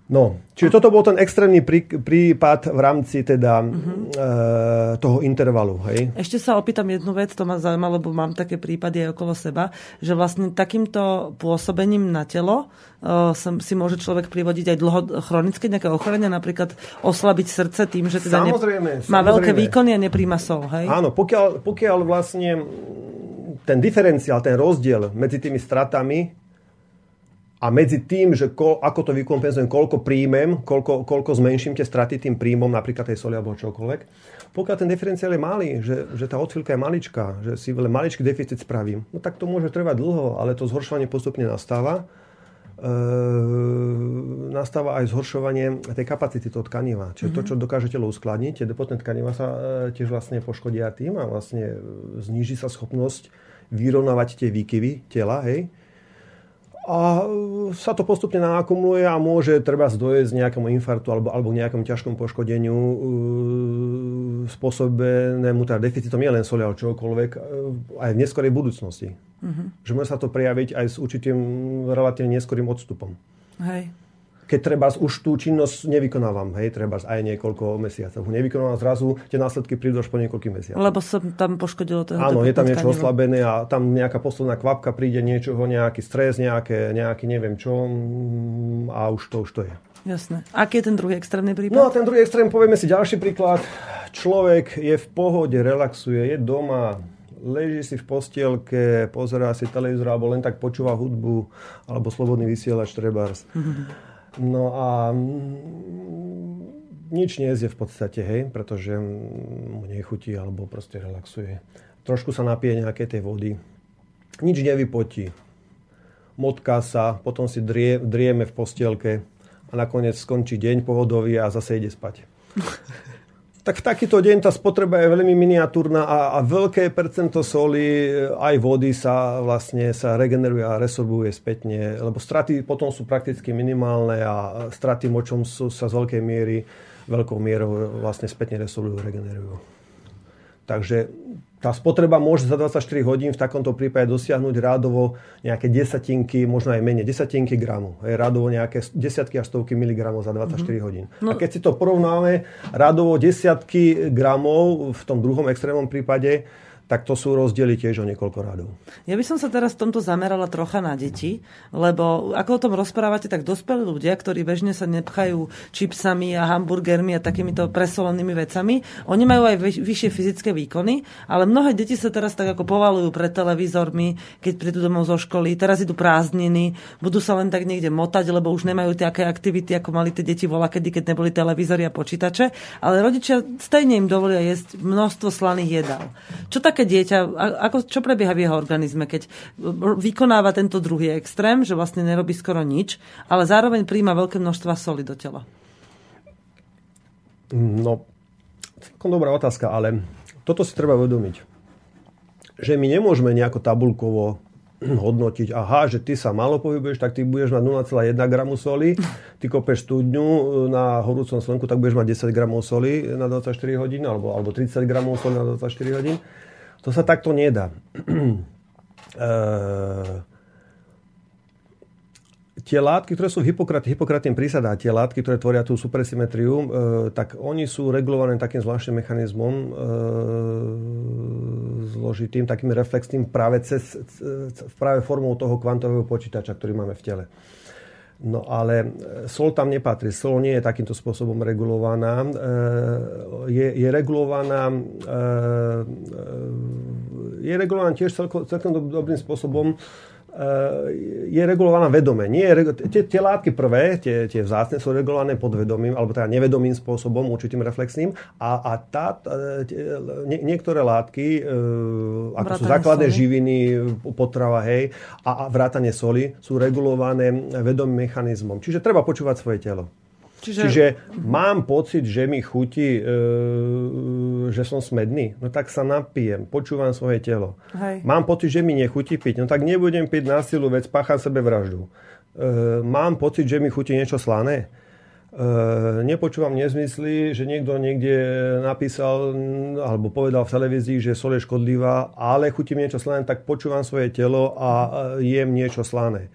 No, čiže toto bol ten extrémny prí, prípad v rámci teda uh-huh. e, toho intervalu. Hej? Ešte sa opýtam jednu vec, to ma zaujíma, lebo mám také prípady aj okolo seba, že vlastne takýmto pôsobením na telo e, si môže človek privodiť aj dlho chronické nejaké ochorenia, napríklad oslabiť srdce tým, že teda samozrejme, ne, má samozrejme. veľké výkony a nepríjma sol. Hej? Áno, pokiaľ, pokiaľ vlastne ten diferenciál, ten rozdiel medzi tými stratami a medzi tým, že ko, ako to vykompenzujem, koľko príjmem, koľko, koľko zmenším tie straty tým príjmom, napríklad tej soli alebo čokoľvek, pokiaľ ten diferenciál je malý, že, že tá odchýlka je maličká, že si len maličký deficit spravím, no tak to môže trvať dlho, ale to zhoršovanie postupne nastáva. E, nastáva aj zhoršovanie tej kapacity toho tkaniva. Čiže mm-hmm. to, mhm. čo dokáže telo uskladniť, tie depotné tkaniva sa e, tiež vlastne poškodia tým a vlastne zníži sa schopnosť vyrovnávať tie výkyvy tela, hej a sa to postupne nakumuluje a môže treba zdojsť nejakému infartu alebo, alebo nejakému ťažkom poškodeniu uh, spôsobenému teda deficitom nielen soli, ale čokoľvek uh, aj v neskorej budúcnosti. Uh-huh. Že môže sa to prejaviť aj s určitým relatívne neskorým odstupom. Hej keď treba už tú činnosť nevykonávam, hej, treba aj niekoľko mesiacov. Nevykonávam zrazu, tie následky prídu až po niekoľkých mesiacoch. Lebo sa tam poškodilo to. Áno, je tam niečo oslabené a tam nejaká posledná kvapka príde niečoho, nejaký stres, nejaké, nejaký neviem čo mm, a už to, už to je. Jasné. Aký je ten druhý extrémny prípad? No a ten druhý extrém, povieme si ďalší príklad. Človek je v pohode, relaxuje, je doma, leží si v postielke, pozerá si televízor alebo len tak počúva hudbu alebo slobodný vysielač trebárs. Mm-hmm No a nič je v podstate, hej, pretože mu nechutí alebo proste relaxuje. Trošku sa napije nejaké tej vody. Nič nevypotí. Motká sa, potom si drie, drieme v postielke a nakoniec skončí deň pohodový a zase ide spať. tak takýto deň tá spotreba je veľmi miniatúrna a, a veľké percento soli aj vody sa vlastne sa regeneruje a resorbuje spätne, lebo straty potom sú prakticky minimálne a straty močom sú, sa z veľkej miery veľkou mierou vlastne spätne resorbujú, regenerujú. Takže tá spotreba môže za 24 hodín v takomto prípade dosiahnuť rádovo nejaké desatinky, možno aj menej, desatinky gramu. Je rádovo nejaké desiatky až stovky miligramov za 24 mm-hmm. hodín. No. A keď si to porovnáme, rádovo desiatky gramov v tom druhom extrémnom prípade tak to sú rozdiely tiež o niekoľko radov. Ja by som sa teraz v tomto zamerala trocha na deti, lebo ako o tom rozprávate, tak dospelí ľudia, ktorí bežne sa nepchajú čipsami a hamburgermi a takýmito presolenými vecami, oni majú aj vyššie fyzické výkony, ale mnohé deti sa teraz tak ako povalujú pred televízormi, keď prídu domov zo školy, teraz idú prázdniny, budú sa len tak niekde motať, lebo už nemajú také aktivity, ako mali tie deti vola, kedy, keď neboli televízory a počítače, ale rodičia stejne im dovolia jesť množstvo slaných jedál. Čo tak také dieťa, ako, čo prebieha v jeho organizme, keď vykonáva tento druhý extrém, že vlastne nerobí skoro nič, ale zároveň príjma veľké množstva soli do tela? No, celkom dobrá otázka, ale toto si treba uvedomiť. Že my nemôžeme nejako tabulkovo hodnotiť, aha, že ty sa malo pohybuješ, tak ty budeš mať 0,1 gramu soli, ty kopeš studňu e, na horúcom slnku, tak budeš mať 10 gramov soli na 24 hodín, alebo, alebo 30 gramov soli na 24 hodín. To sa takto nedá. Eh, tie látky, ktoré sú v Hipokrate, tie látky, ktoré tvoria tú supersymetriu, e, tak oni sú regulované takým zvláštnym mechanizmom e, zložitým, takým reflexným práve, cez, práve formou toho kvantového počítača, ktorý máme v tele. No ale e, sol tam nepatrí. Sol nie je takýmto spôsobom regulovaná. E, je, je regulovaná e, je regulovaná tiež celkom, celkom dobrým spôsobom je regulovaná vedome. Nie je, tie, tie látky prvé, tie, tie vzácne, sú regulované podvedomým, alebo teda nevedomým spôsobom, určitým reflexným. A, a tá, eh, nie, niektoré látky, e, ako vrátane sú základné soli. živiny, potrava, hej, a, a vrátanie soli, sú regulované vedomým mechanizmom. Čiže treba počúvať svoje telo. Čiže... Čiže mám pocit, že mi chutí, e, že som smedný, no tak sa napijem, počúvam svoje telo. Hej. Mám pocit, že mi nechutí piť, no tak nebudem piť na silu, veď pácham sebe vraždu. E, mám pocit, že mi chutí niečo slané. E, nepočúvam nezmysly, že niekto niekde napísal alebo povedal v televízii, že sol je škodlivá, ale chutí mi niečo slané, tak počúvam svoje telo a jem niečo slané.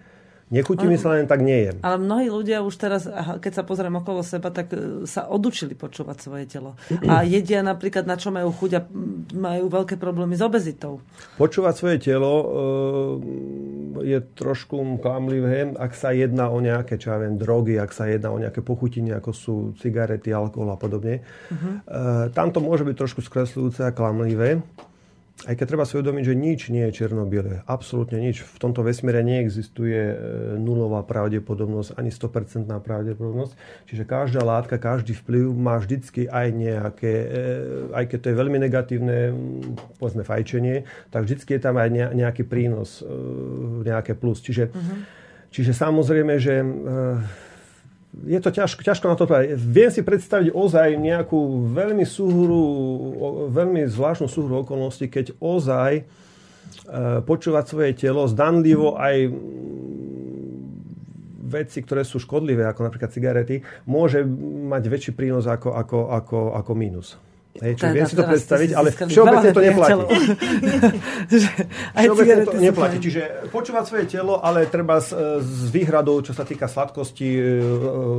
Nechutí mi sa len tak nejem. Ale mnohí ľudia už teraz, keď sa pozriem okolo seba, tak e, sa odučili počúvať svoje telo. A jedia napríklad na čo majú chuť a majú veľké problémy s obezitou. Počúvať svoje telo e, je trošku klamlivé, ak sa jedná o nejaké, čo ja viem, drogy, ak sa jedná o nejaké pochutiny, ako sú cigarety, alkohol a podobne. Uh-huh. Tam to môže byť trošku skresľujúce a klamlivé aj keď treba si uvedomiť, že nič nie je černobiele. Absolútne nič. V tomto vesmíre neexistuje e, nulová pravdepodobnosť, ani 100% pravdepodobnosť. Čiže každá látka, každý vplyv má vždycky aj nejaké, e, aj keď to je veľmi negatívne, povedzme fajčenie, tak vždycky je tam aj nejaký prínos, e, nejaké plus. Čiže, uh-huh. čiže samozrejme, že je to ťažko, ťažko na to povedať. Viem si predstaviť ozaj nejakú veľmi súhru, veľmi zvláštnu súhru okolností, keď ozaj e, počúvať svoje telo, zdanlivo aj veci, ktoré sú škodlivé, ako napríklad cigarety, môže mať väčší prínos ako, ako, ako, ako mínus. Hej, čo, viem si to predstaviť, ale všeobecne to neplatí. všeobecne to neplatí. Čiže počúvať svoje telo, ale treba s, s výhradou, čo sa týka sladkosti, e,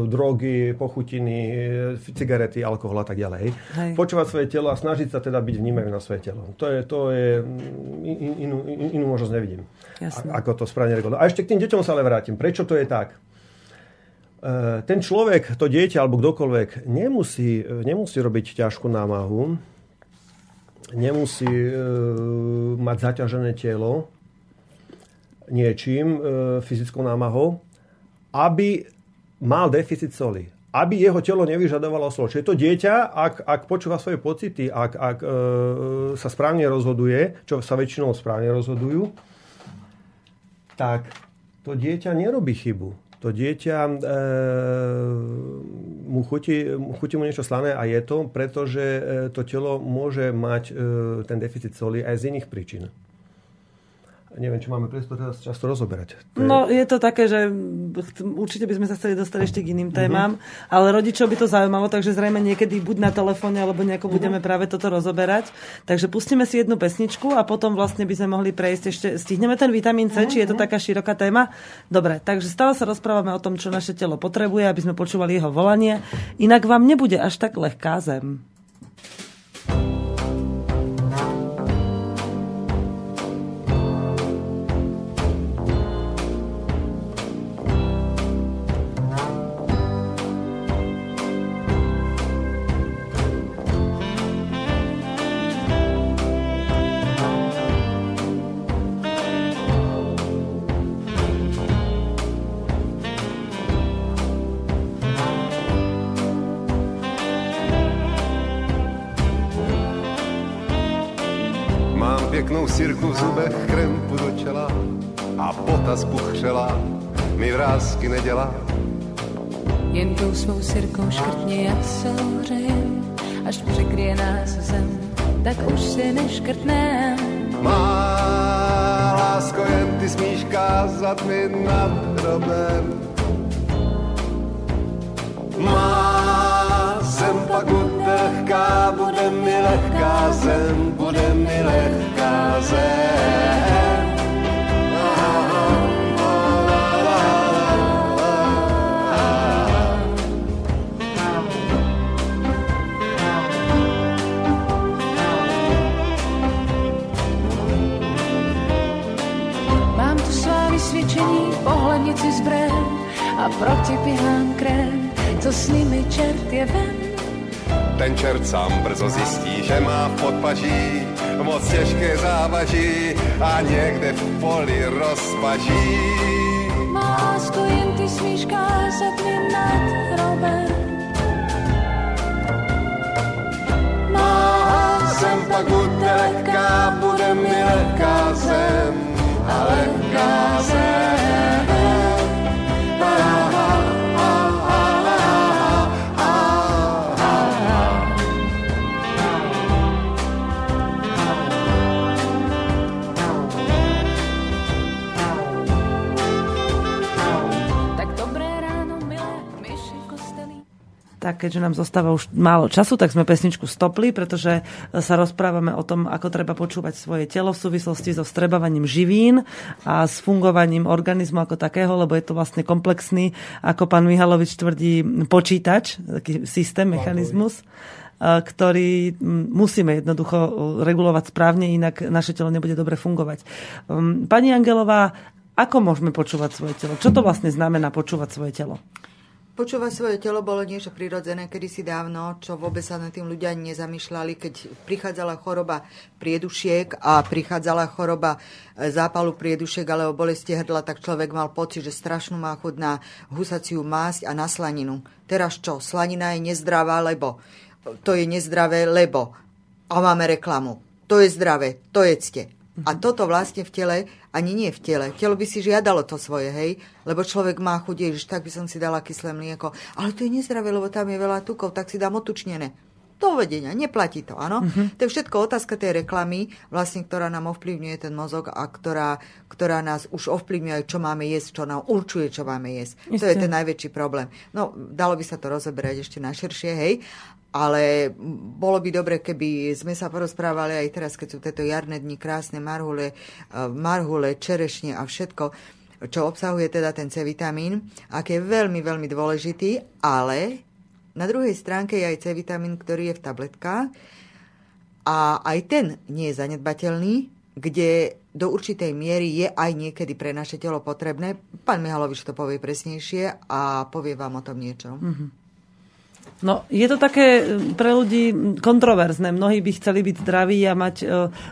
drogy, pochutiny, e, cigarety, alkohol a tak ďalej. Hej. Počúvať svoje telo a snažiť sa teda byť vnímavý na svoje telo. To je, to je in, inú, in, inú možnosť nevidím. Jasne. Ako to správne regulovať. A ešte k tým deťom sa ale vrátim. Prečo to je tak? Eh, ten človek, to dieťa alebo kdokoľvek nemusí, nemusí robiť ťažkú námahu, nemusí e, mať zaťažené telo niečím, e, fyzickou námahou, aby mal deficit soli. Aby jeho telo nevyžadovalo sol. Čiže to dieťa, ak, ak počúva svoje pocity, ak, ak e, sa správne rozhoduje, čo sa väčšinou správne rozhodujú, tak to dieťa nerobí chybu to dieťa e, mu chutí, chutí mu niečo slané a je to, pretože e, to telo môže mať e, ten deficit soli aj z iných príčin neviem, či máme priestor teraz často rozoberať. To je... No, je to také, že určite by sme sa chceli dostať ešte k iným mhm. témam, uh-huh. ale rodičov by to zaujímalo, takže zrejme niekedy buď na telefóne, alebo nejako uh-huh. budeme práve toto rozoberať. Takže pustíme si jednu pesničku a potom vlastne by sme mohli prejsť ešte, stihneme ten vitamín C, uh-huh. či je to taká široká téma. Dobre, takže stále sa rozprávame o tom, čo naše telo potrebuje, aby sme počúvali jeho volanie. Inak vám nebude až tak lehká zem. Zubech, krempu do čela a bota spuchřela mi vrázky nedělá. Jen tou svou sirkou škrtně, jak se ohřejem, až překryje nás zem, tak už si neškrtnem. Má lásko, jen ty smíš kázat mi nad hrobem. Má zem pak bude lehká, bude mi lehká zem, bude mi lehká zem. A proti pihám krém, co s nimi čert je ven. Ten čert sám brzo zjistí, že má v podpaží moc těžké závaží a někde v poli rozpaží. Má lásku, jen ty smíš kázat mi nad hrobem. Má zem pak bude lehká, bude mi lehká zem a lehká zem. Tak keďže nám zostáva už málo času, tak sme pesničku stopli, pretože sa rozprávame o tom, ako treba počúvať svoje telo v súvislosti so strebávaním živín a s fungovaním organizmu ako takého, lebo je to vlastne komplexný, ako pán Mihalovič tvrdí, počítač, taký systém, mechanizmus ktorý musíme jednoducho regulovať správne, inak naše telo nebude dobre fungovať. Pani Angelová, ako môžeme počúvať svoje telo? Čo to vlastne znamená počúvať svoje telo? Počúvať svoje telo bolo niečo prirodzené kedysi dávno, čo vôbec sa nad tým ľudia nezamýšľali, keď prichádzala choroba priedušiek a prichádzala choroba e, zápalu priedušiek alebo bolesti hrdla, tak človek mal pocit, že strašnú má chud na husaciu másť a na slaninu. Teraz čo? Slanina je nezdravá, lebo to je nezdravé, lebo a máme reklamu. To je zdravé, to jedzte. A toto vlastne v tele, ani nie v tele, telo by si žiadalo to svoje, hej, lebo človek má chuť, že tak by som si dala kyslé mlieko, ale to je nezdravé, lebo tam je veľa tukov, tak si dám otučnené. To vedenia, neplatí to, áno. Uh-huh. To je všetko otázka tej reklamy, vlastne, ktorá nám ovplyvňuje ten mozog a ktorá, ktorá nás už ovplyvňuje, čo máme jesť, čo nám určuje, čo máme jesť. Isté. To je ten najväčší problém. No, dalo by sa to rozoberať ešte na širšie, hej, ale bolo by dobre, keby sme sa porozprávali aj teraz, keď sú tieto jarné dni krásne marhule, eh, marhule, čerešne a všetko, čo obsahuje teda ten C vitamín, aký je veľmi, veľmi dôležitý, ale na druhej stránke je aj C vitamín, ktorý je v tabletkách a aj ten nie je zanedbateľný, kde do určitej miery je aj niekedy pre naše telo potrebné. Pán Mihalovič to povie presnejšie a povie vám o tom niečo. Mm-hmm. No, je to také e, pre ľudí kontroverzné. Mnohí by chceli byť zdraví a mať e,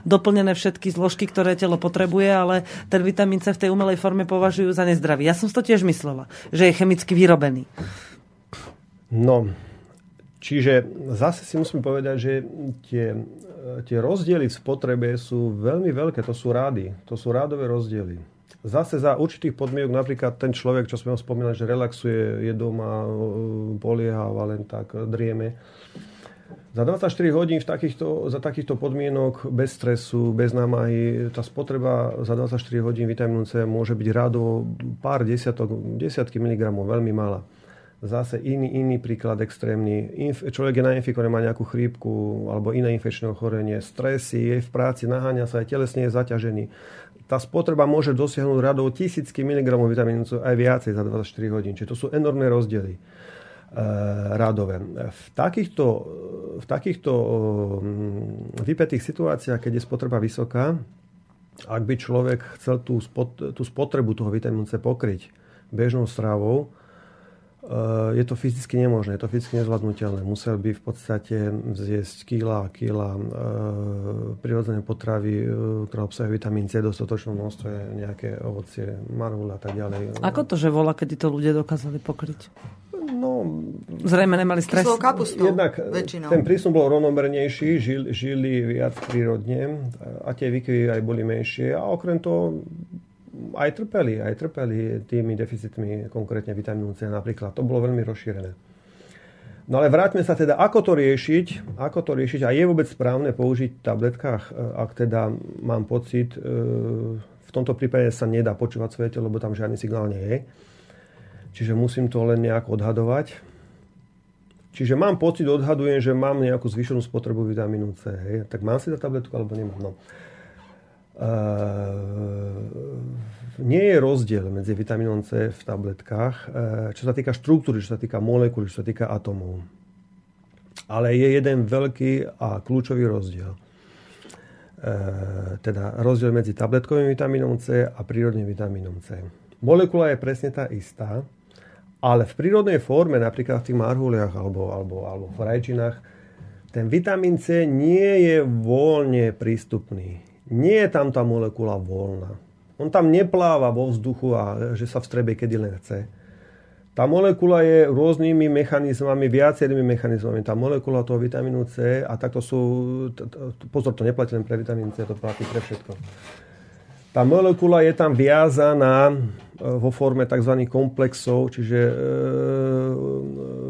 doplnené všetky zložky, ktoré telo potrebuje, ale ten vitamín C v tej umelej forme považujú za nezdravý. Ja som si to tiež myslela, že je chemicky vyrobený. No, čiže zase si musím povedať, že tie, e, tie rozdiely v spotrebe sú veľmi veľké. To sú rády. To sú rádové rozdiely. Zase za určitých podmienok, napríklad ten človek, čo sme ho spomínali, že relaxuje, je doma, polieháva, len tak drieme. Za 24 hodín v takýchto, za takýchto podmienok, bez stresu, bez námahy, tá spotreba za 24 hodín vitamínu C môže byť rádovo pár desiatok, desiatky miligramov, veľmi malá. Zase iný, iný príklad extrémny. Inf- človek je nainfikovaný, má nejakú chrípku alebo iné infekčné ochorenie, stresy, je v práci, naháňa sa, aj telesne je zaťažený tá spotreba môže dosiahnuť radou tisícky miligramov vitamínu C aj viacej za 24 hodín. Čiže to sú enormné rozdiely e, radové. V takýchto, v takýchto mm, vypetých situáciách, keď je spotreba vysoká, ak by človek chcel tú, spot, tú spotrebu toho vitamínu C pokryť bežnou stravou, je to fyzicky nemožné, je to fyzicky nezvládnutelné. Musel by v podstate zjesť kila a kila e, prirodzené potravy, e, ktoré obsahujú vitamín C, dostatočnom množstve, nejaké ovocie, marhul a tak ďalej. Ako to, že volá, kedy to ľudia dokázali pokryť? No, Zrejme nemali stres. Kapustu, Jednak väčšinou. ten prísun bol rovnomernejší, žili, žili viac prírodne a tie výkyvy aj boli menšie. A okrem toho aj trpeli, aj trpeli tými deficitmi, konkrétne vitamínu C napríklad. To bolo veľmi rozšírené. No ale vráťme sa teda, ako to riešiť, ako to riešiť a je vôbec správne použiť v tabletkách, e, ak teda mám pocit, e, v tomto prípade sa nedá počúvať svoje telo, lebo tam žiadny signál nie je. Čiže musím to len nejako odhadovať. Čiže mám pocit, odhadujem, že mám nejakú zvyšenú spotrebu vitamínu C. Hej. Tak mám si dať tabletku alebo nemám. No. Nie je rozdiel medzi vitamínom C v tabletkách, čo sa týka štruktúry, čo sa týka molekuly, čo sa týka atomov. Ale je jeden veľký a kľúčový rozdiel. Teda rozdiel medzi tabletkovým vitamínom C a prírodným vitamínom C. molekula je presne tá istá, ale v prírodnej forme, napríklad v tých marhuliach alebo, alebo, alebo v rajčinách, ten vitamín C nie je voľne prístupný. Nie je tam tá molekula voľná. On tam nepláva vo vzduchu a že sa vstrebe, kedy len chce. Tá molekula je rôznymi mechanizmami, viacerými mechanizmami. Tá molekula toho vitamínu C, a takto sú, pozor, to neplatí len pre vitamín C, to platí pre všetko. Tá molekula je tam viazaná e, vo forme tzv. komplexov, čiže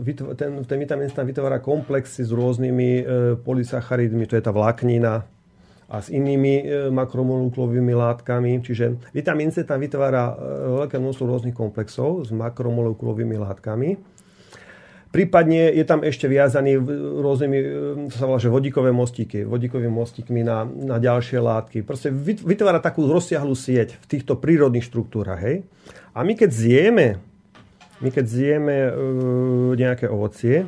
e, ten, ten vitamín tam vytvára komplexy s rôznymi e, polysacharidmi, to je tá vláknina, a s inými e, makromolekulovými látkami. Čiže vitamín C tam vytvára e, veľké množstvo rôznych komplexov s makromolekulovými látkami. Prípadne je tam ešte viazaný rôznymi, e, to sa volá, že vodíkové mostíky, vodíkovými mostíkmi na, na ďalšie látky. Proste vytvára takú rozsiahlu sieť v týchto prírodných štruktúrach. Hej? A my keď zjeme, my keď zjeme e, nejaké ovocie,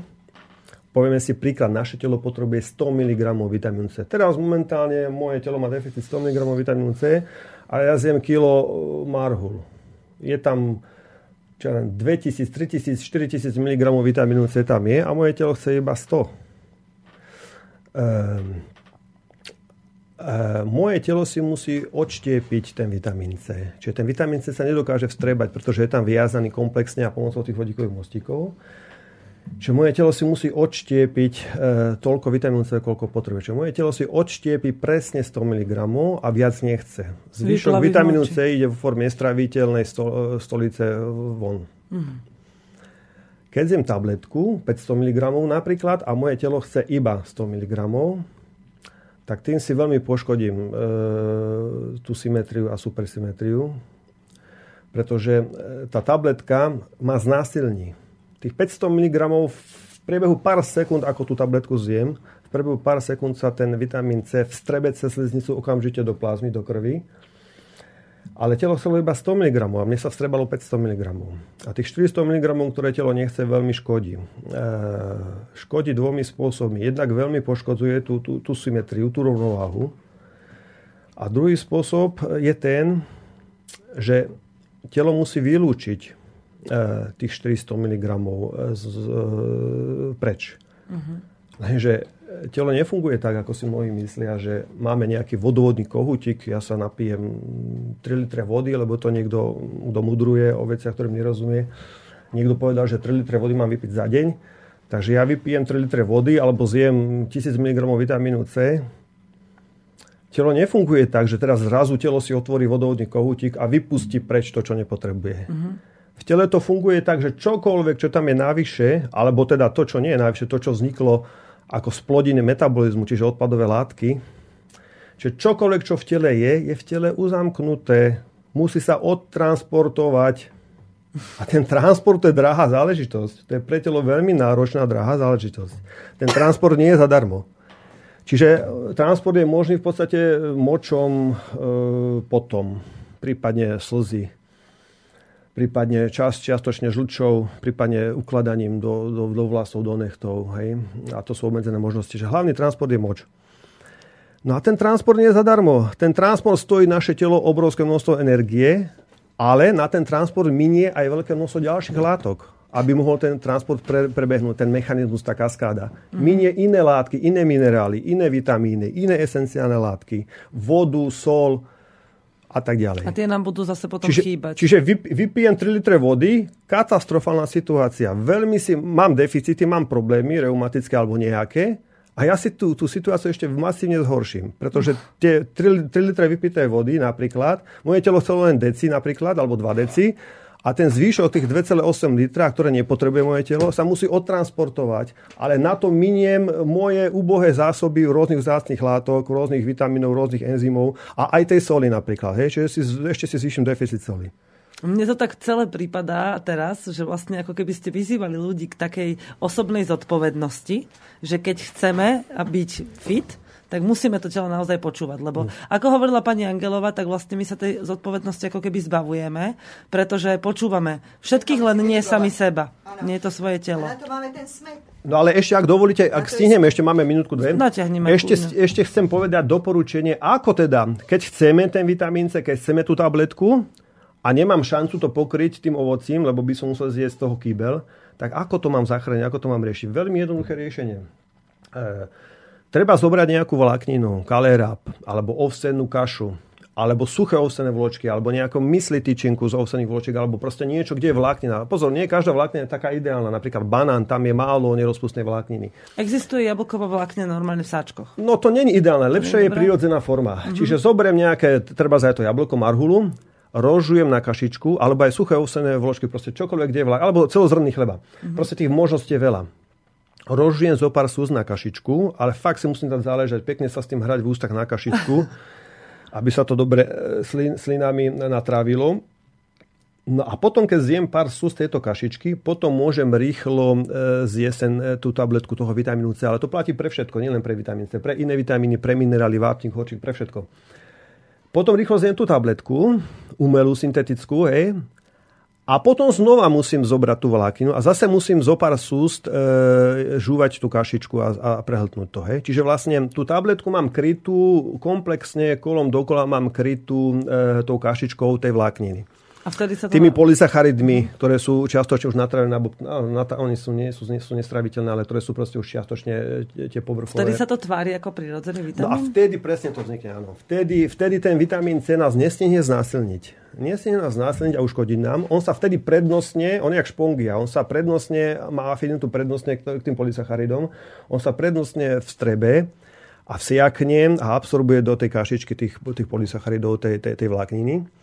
Povieme si príklad, naše telo potrebuje 100 mg vitamínu C. Teraz momentálne moje telo má deficit 100 mg vitamínu C a ja zjem kilo uh, marhul. Je tam čo len 2000, 3000, 4000 mg vitamínu C tam je a moje telo chce iba 100. Um, Uh, moje telo si musí odštiepiť ten vitamín C. Čiže ten vitamín C sa nedokáže vstrebať, pretože je tam viazaný komplexne a pomocou tých vodíkových mostíkov. Čiže moje telo si musí odštiepiť e, toľko vitamínu C, koľko potrebuje. Čiže moje telo si odštiepi presne 100 mg a viac nechce. Zvyšok vitamínu C ide v forme estraviteľnej sto, e, stolice von. Mm. Keď zjem tabletku 500 mg napríklad a moje telo chce iba 100 mg, tak tým si veľmi poškodím e, tú symetriu a supersymetriu, pretože e, tá tabletka ma znásilní Tých 500 mg v priebehu pár sekúnd, ako tú tabletku zjem, v priebehu pár sekúnd sa ten vitamín C vstrebe cez sliznicu okamžite do plazmy, do krvi. Ale telo chcelo iba 100 mg a mne sa vstrebalo 500 mg. A tých 400 mg, ktoré telo nechce, veľmi škodí. E, škodí dvomi spôsobmi. Jednak veľmi poškodzuje tú, tú, tú symetriu, tú rovnováhu. A druhý spôsob je ten, že telo musí vylúčiť tých 400 mg z, z, preč. Uh-huh. Lenže telo nefunguje tak, ako si mnohí myslia, že máme nejaký vodovodný kohutík, ja sa napijem 3 litre vody, lebo to niekto, kto mudruje o veciach, ktorým nerozumie. Niekto povedal, že 3 litre vody mám vypiť za deň, takže ja vypijem 3 litre vody alebo zjem 1000 mg vitamínu C. Telo nefunguje tak, že teraz zrazu telo si otvorí vodovodný kohutík a vypustí preč to, čo nepotrebuje. Uh-huh. V tele to funguje tak, že čokoľvek, čo tam je navyše, alebo teda to, čo nie je navyše, to, čo vzniklo ako splodiny metabolizmu, čiže odpadové látky, čiže čokoľvek, čo v tele je, je v tele uzamknuté, musí sa odtransportovať. A ten transport to je drahá záležitosť. To je pre telo veľmi náročná drahá záležitosť. Ten transport nie je zadarmo. Čiže e, transport je možný v podstate močom e, potom, prípadne slzy prípadne čas čiastočne žlčou, prípadne ukladaním do, do, do vlasov, do nechtov. Hej? A to sú obmedzené možnosti. Že hlavný transport je moč. No a ten transport nie je zadarmo. Ten transport stojí naše telo obrovské množstvo energie, ale na ten transport minie aj veľké množstvo ďalších látok, aby mohol ten transport pre, prebehnúť, ten mechanizmus, tá kaskáda. Mm. Minie iné látky, iné minerály, iné vitamíny, iné esenciálne látky, vodu, sol, a tak ďalej. A tie nám budú zase potom čiže, chýbať. Čiže vypijem 3 litre vody, katastrofálna situácia. Veľmi si, mám deficity, mám problémy reumatické alebo nejaké, a ja si tú, tú situáciu ešte masívne zhorším, pretože tie 3, 3 litre vypité vody napríklad, moje telo chcelo len deci napríklad, alebo 2 deci, a ten zvýšok tých 2,8 litra, ktoré nepotrebuje moje telo, sa musí odtransportovať. Ale na to miniem moje úbohé zásoby rôznych vzácných látok, rôznych vitamínov, rôznych enzymov a aj tej soli napríklad. Hej? Čiže si, ešte si zvýšim deficit soli. Mne to tak celé prípadá teraz, že vlastne ako keby ste vyzývali ľudí k takej osobnej zodpovednosti, že keď chceme byť fit, tak musíme to telo naozaj počúvať. Lebo mm. ako hovorila pani Angelova, tak vlastne my sa tej zodpovednosti ako keby zbavujeme, pretože počúvame všetkých, len nie sami seba. Nie je to svoje telo. Na to máme ten smet. No ale ešte, ak dovolíte, ak stihneme, ešte máme minútku dve. Natiahneme. Ešte, ešte chcem povedať doporučenie, ako teda, keď chceme ten vitamín C, keď chceme tú tabletku, a nemám šancu to pokryť tým ovocím, lebo by som musel zjesť z toho kýbel, tak ako to mám zachrániť, ako to mám riešiť? Veľmi jednoduché riešenie. E, treba zobrať nejakú vlákninu, kaleráp, alebo ovsenú kašu, alebo suché ovsené vločky, alebo nejakú mysli tyčinku z ovsených vločiek, alebo proste niečo, kde je vláknina. Pozor, nie každá vláknina je taká ideálna. Napríklad banán, tam je málo nerozpustnej vlákniny. Existuje jablková vláknina normálne v sáčkoch? No to není ideálne. Lepšia je, je prirodzená forma. Mm-hmm. Čiže zoberiem nejaké, treba za to jablko, marhulu, rožujem na kašičku, alebo aj suché ovsené vločky, proste čokoľvek, kde je vlák, alebo celozrnný chleba. Mm-hmm. Proste tých možností je veľa. Rožujem zo pár súz na kašičku, ale fakt si musím tam záležať, pekne sa s tým hrať v ústach na kašičku. aby sa to dobre e, slin, slinami natrávilo. No a potom, keď zjem pár súst tejto kašičky, potom môžem rýchlo e, zjesť e, tú tabletku toho vitamínu C. Ale to platí pre všetko, nielen pre vitamín C, pre iné vitamíny, pre minerály, vápnik, horčík, pre všetko. Potom rýchlo zjem tú tabletku, umelú, syntetickú, hej, a potom znova musím zobrať tú vlákinu a zase musím zo pár súst e, žúvať tú kašičku a, a prehltnúť to. Hej. Čiže vlastne tú tabletku mám krytú komplexne, kolom dokola mám krytú e, tou kašičkou tej vlákniny. A vtedy sa to Tými polysacharidmi, ktoré sú čiastočne už natravené, no, na, oni sú, nie, sú, nie sú nestraviteľné, ale ktoré sú proste už čiastočne e, tie povrchové. Vtedy sa to tvári ako prirodzený vitamín? No a vtedy presne to vznikne, áno. Vtedy, vtedy ten vitamín C nás nestihne znásilniť. Nestihne nás znásilniť a uškodiť nám. On sa vtedy prednostne, on je jak špongia, on sa prednostne, má afinitu prednostne k tým polysacharidom, on sa prednostne vstrebe a vsiakne a absorbuje do tej kašičky tých, tých polysacharidov, tej, tej, tej vlákniny.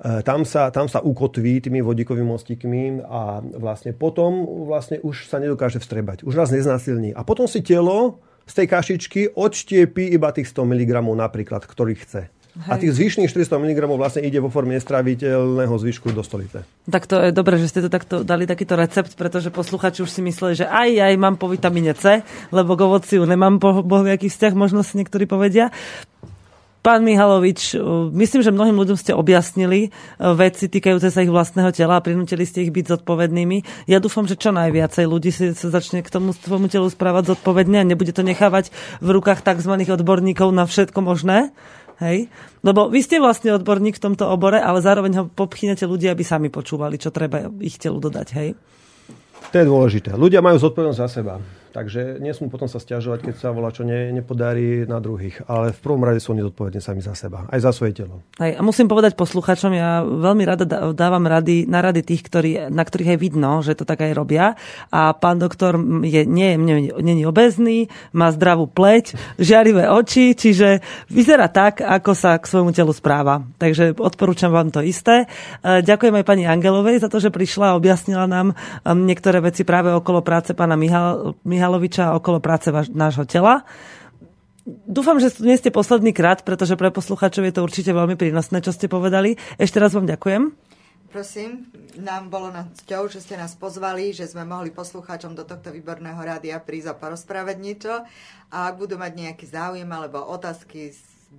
E, tam sa, tam sa ukotví tými vodíkovými mostíkmi a vlastne potom vlastne už sa nedokáže vstrebať. Už nás neznásilní. A potom si telo z tej kašičky odštiepí iba tých 100 mg napríklad, ktorý chce. Hej. A tých zvyšných 400 mg vlastne ide vo forme nestraviteľného zvyšku do stolice. Tak to je dobré, že ste to takto dali takýto recept, pretože posluchači už si mysleli, že aj, aj mám po vitamíne C, lebo k ovociu nemám po bohviaký vzťah, možno si niektorí povedia. Pán Mihalovič, e, myslím, že mnohým ľuďom ste objasnili e, veci týkajúce sa ich vlastného tela a prinútili ste ich byť zodpovednými. Ja dúfam, že čo najviacej ľudí si sa začne k tomu svojmu telu správať zodpovedne a nebude to nechávať v rukách tzv. odborníkov na všetko možné. Hej? Lebo vy ste vlastne odborník v tomto obore, ale zároveň ho popchynete ľudia, aby sami počúvali, čo treba ich telu dodať. Hej? To je dôležité. Ľudia majú zodpovednosť za seba. Takže nesmú potom sa stiažovať, keď sa volá, čo ne, nepodarí na druhých. Ale v prvom rade sú oni zodpovední sami za seba, aj za svoje telo. Aj, a musím povedať posluchačom, ja veľmi rada dávam rady na rady tých, ktorí, na ktorých je vidno, že to tak aj robia. A pán doktor je, nie, nie, nie je obezný, má zdravú pleť, žiarivé oči, čiže vyzerá tak, ako sa k svojmu telu správa. Takže odporúčam vám to isté. E, ďakujem aj pani Angelovej za to, že prišla a objasnila nám um, niektoré veci práve okolo práce pána Mihal, Mihal Mihaloviča okolo práce nášho tela. Dúfam, že nie ste posledný krát, pretože pre poslucháčov je to určite veľmi prínosné, čo ste povedali. Ešte raz vám ďakujem. Prosím, nám bolo na cťou, že ste nás pozvali, že sme mohli poslucháčom do tohto výborného rádia prísť a porozprávať niečo. A ak budú mať nejaký záujem alebo otázky,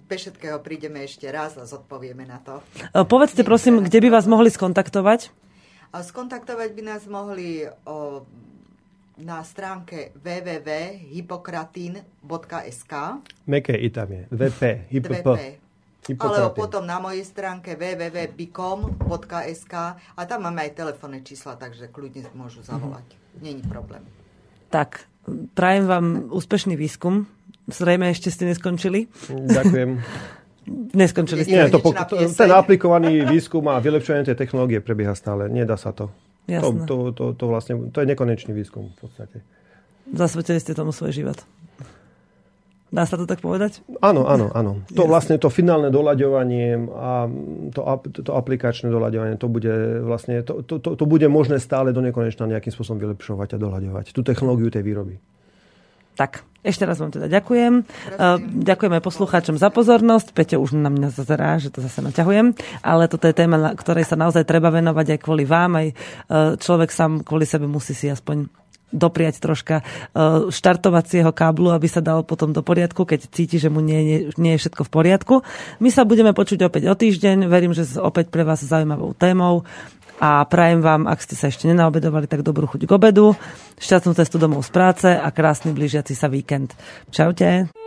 bez všetkého prídeme ešte raz a zodpovieme na to. Povedzte prosím, kde by vás mohli skontaktovať? Skontaktovať by nás mohli o na stránke www.hypokratin.sk Meké i tam je. VP. Hypop. Alebo potom na mojej stránke www.bicom.sk a tam máme aj telefónne čísla, takže kľudne môžu zavolať. Mm-hmm. Není problém. Tak, prajem vám úspešný výskum. Zrejme ešte ste neskončili. Ďakujem. Neskončili ste. Nie, to, to, ten aplikovaný výskum a vylepšovanie tej technológie prebieha stále. Nedá sa to. Jasné. To, to, to, to, vlastne, to je nekonečný výskum v podstate. Zasvetili ste tomu svoj život. Dá sa to tak povedať? Áno, áno, áno. To Jasne. vlastne to finálne doľaďovanie a to, to aplikačné doľaďovanie, to bude vlastne, to, to, to, to bude možné stále do nekonečna nejakým spôsobom vylepšovať a doľaďovať. Tú technológiu tej výroby. Tak, ešte raz vám teda ďakujem. Prosím. Ďakujem aj poslucháčom za pozornosť. Peťo už na mňa zazerá, že to zase naťahujem. Ale toto je téma, ktorej sa naozaj treba venovať aj kvôli vám. Aj e, človek sám kvôli sebe musí si aspoň dopriať troška e, štartovacieho káblu, aby sa dal potom do poriadku, keď cíti, že mu nie, nie, nie je všetko v poriadku. My sa budeme počuť opäť o týždeň. Verím, že opäť pre vás zaujímavou témou a prajem vám, ak ste sa ešte nenaobedovali, tak dobrú chuť k obedu, šťastnú cestu domov z práce a krásny blížiaci sa víkend. Čaute.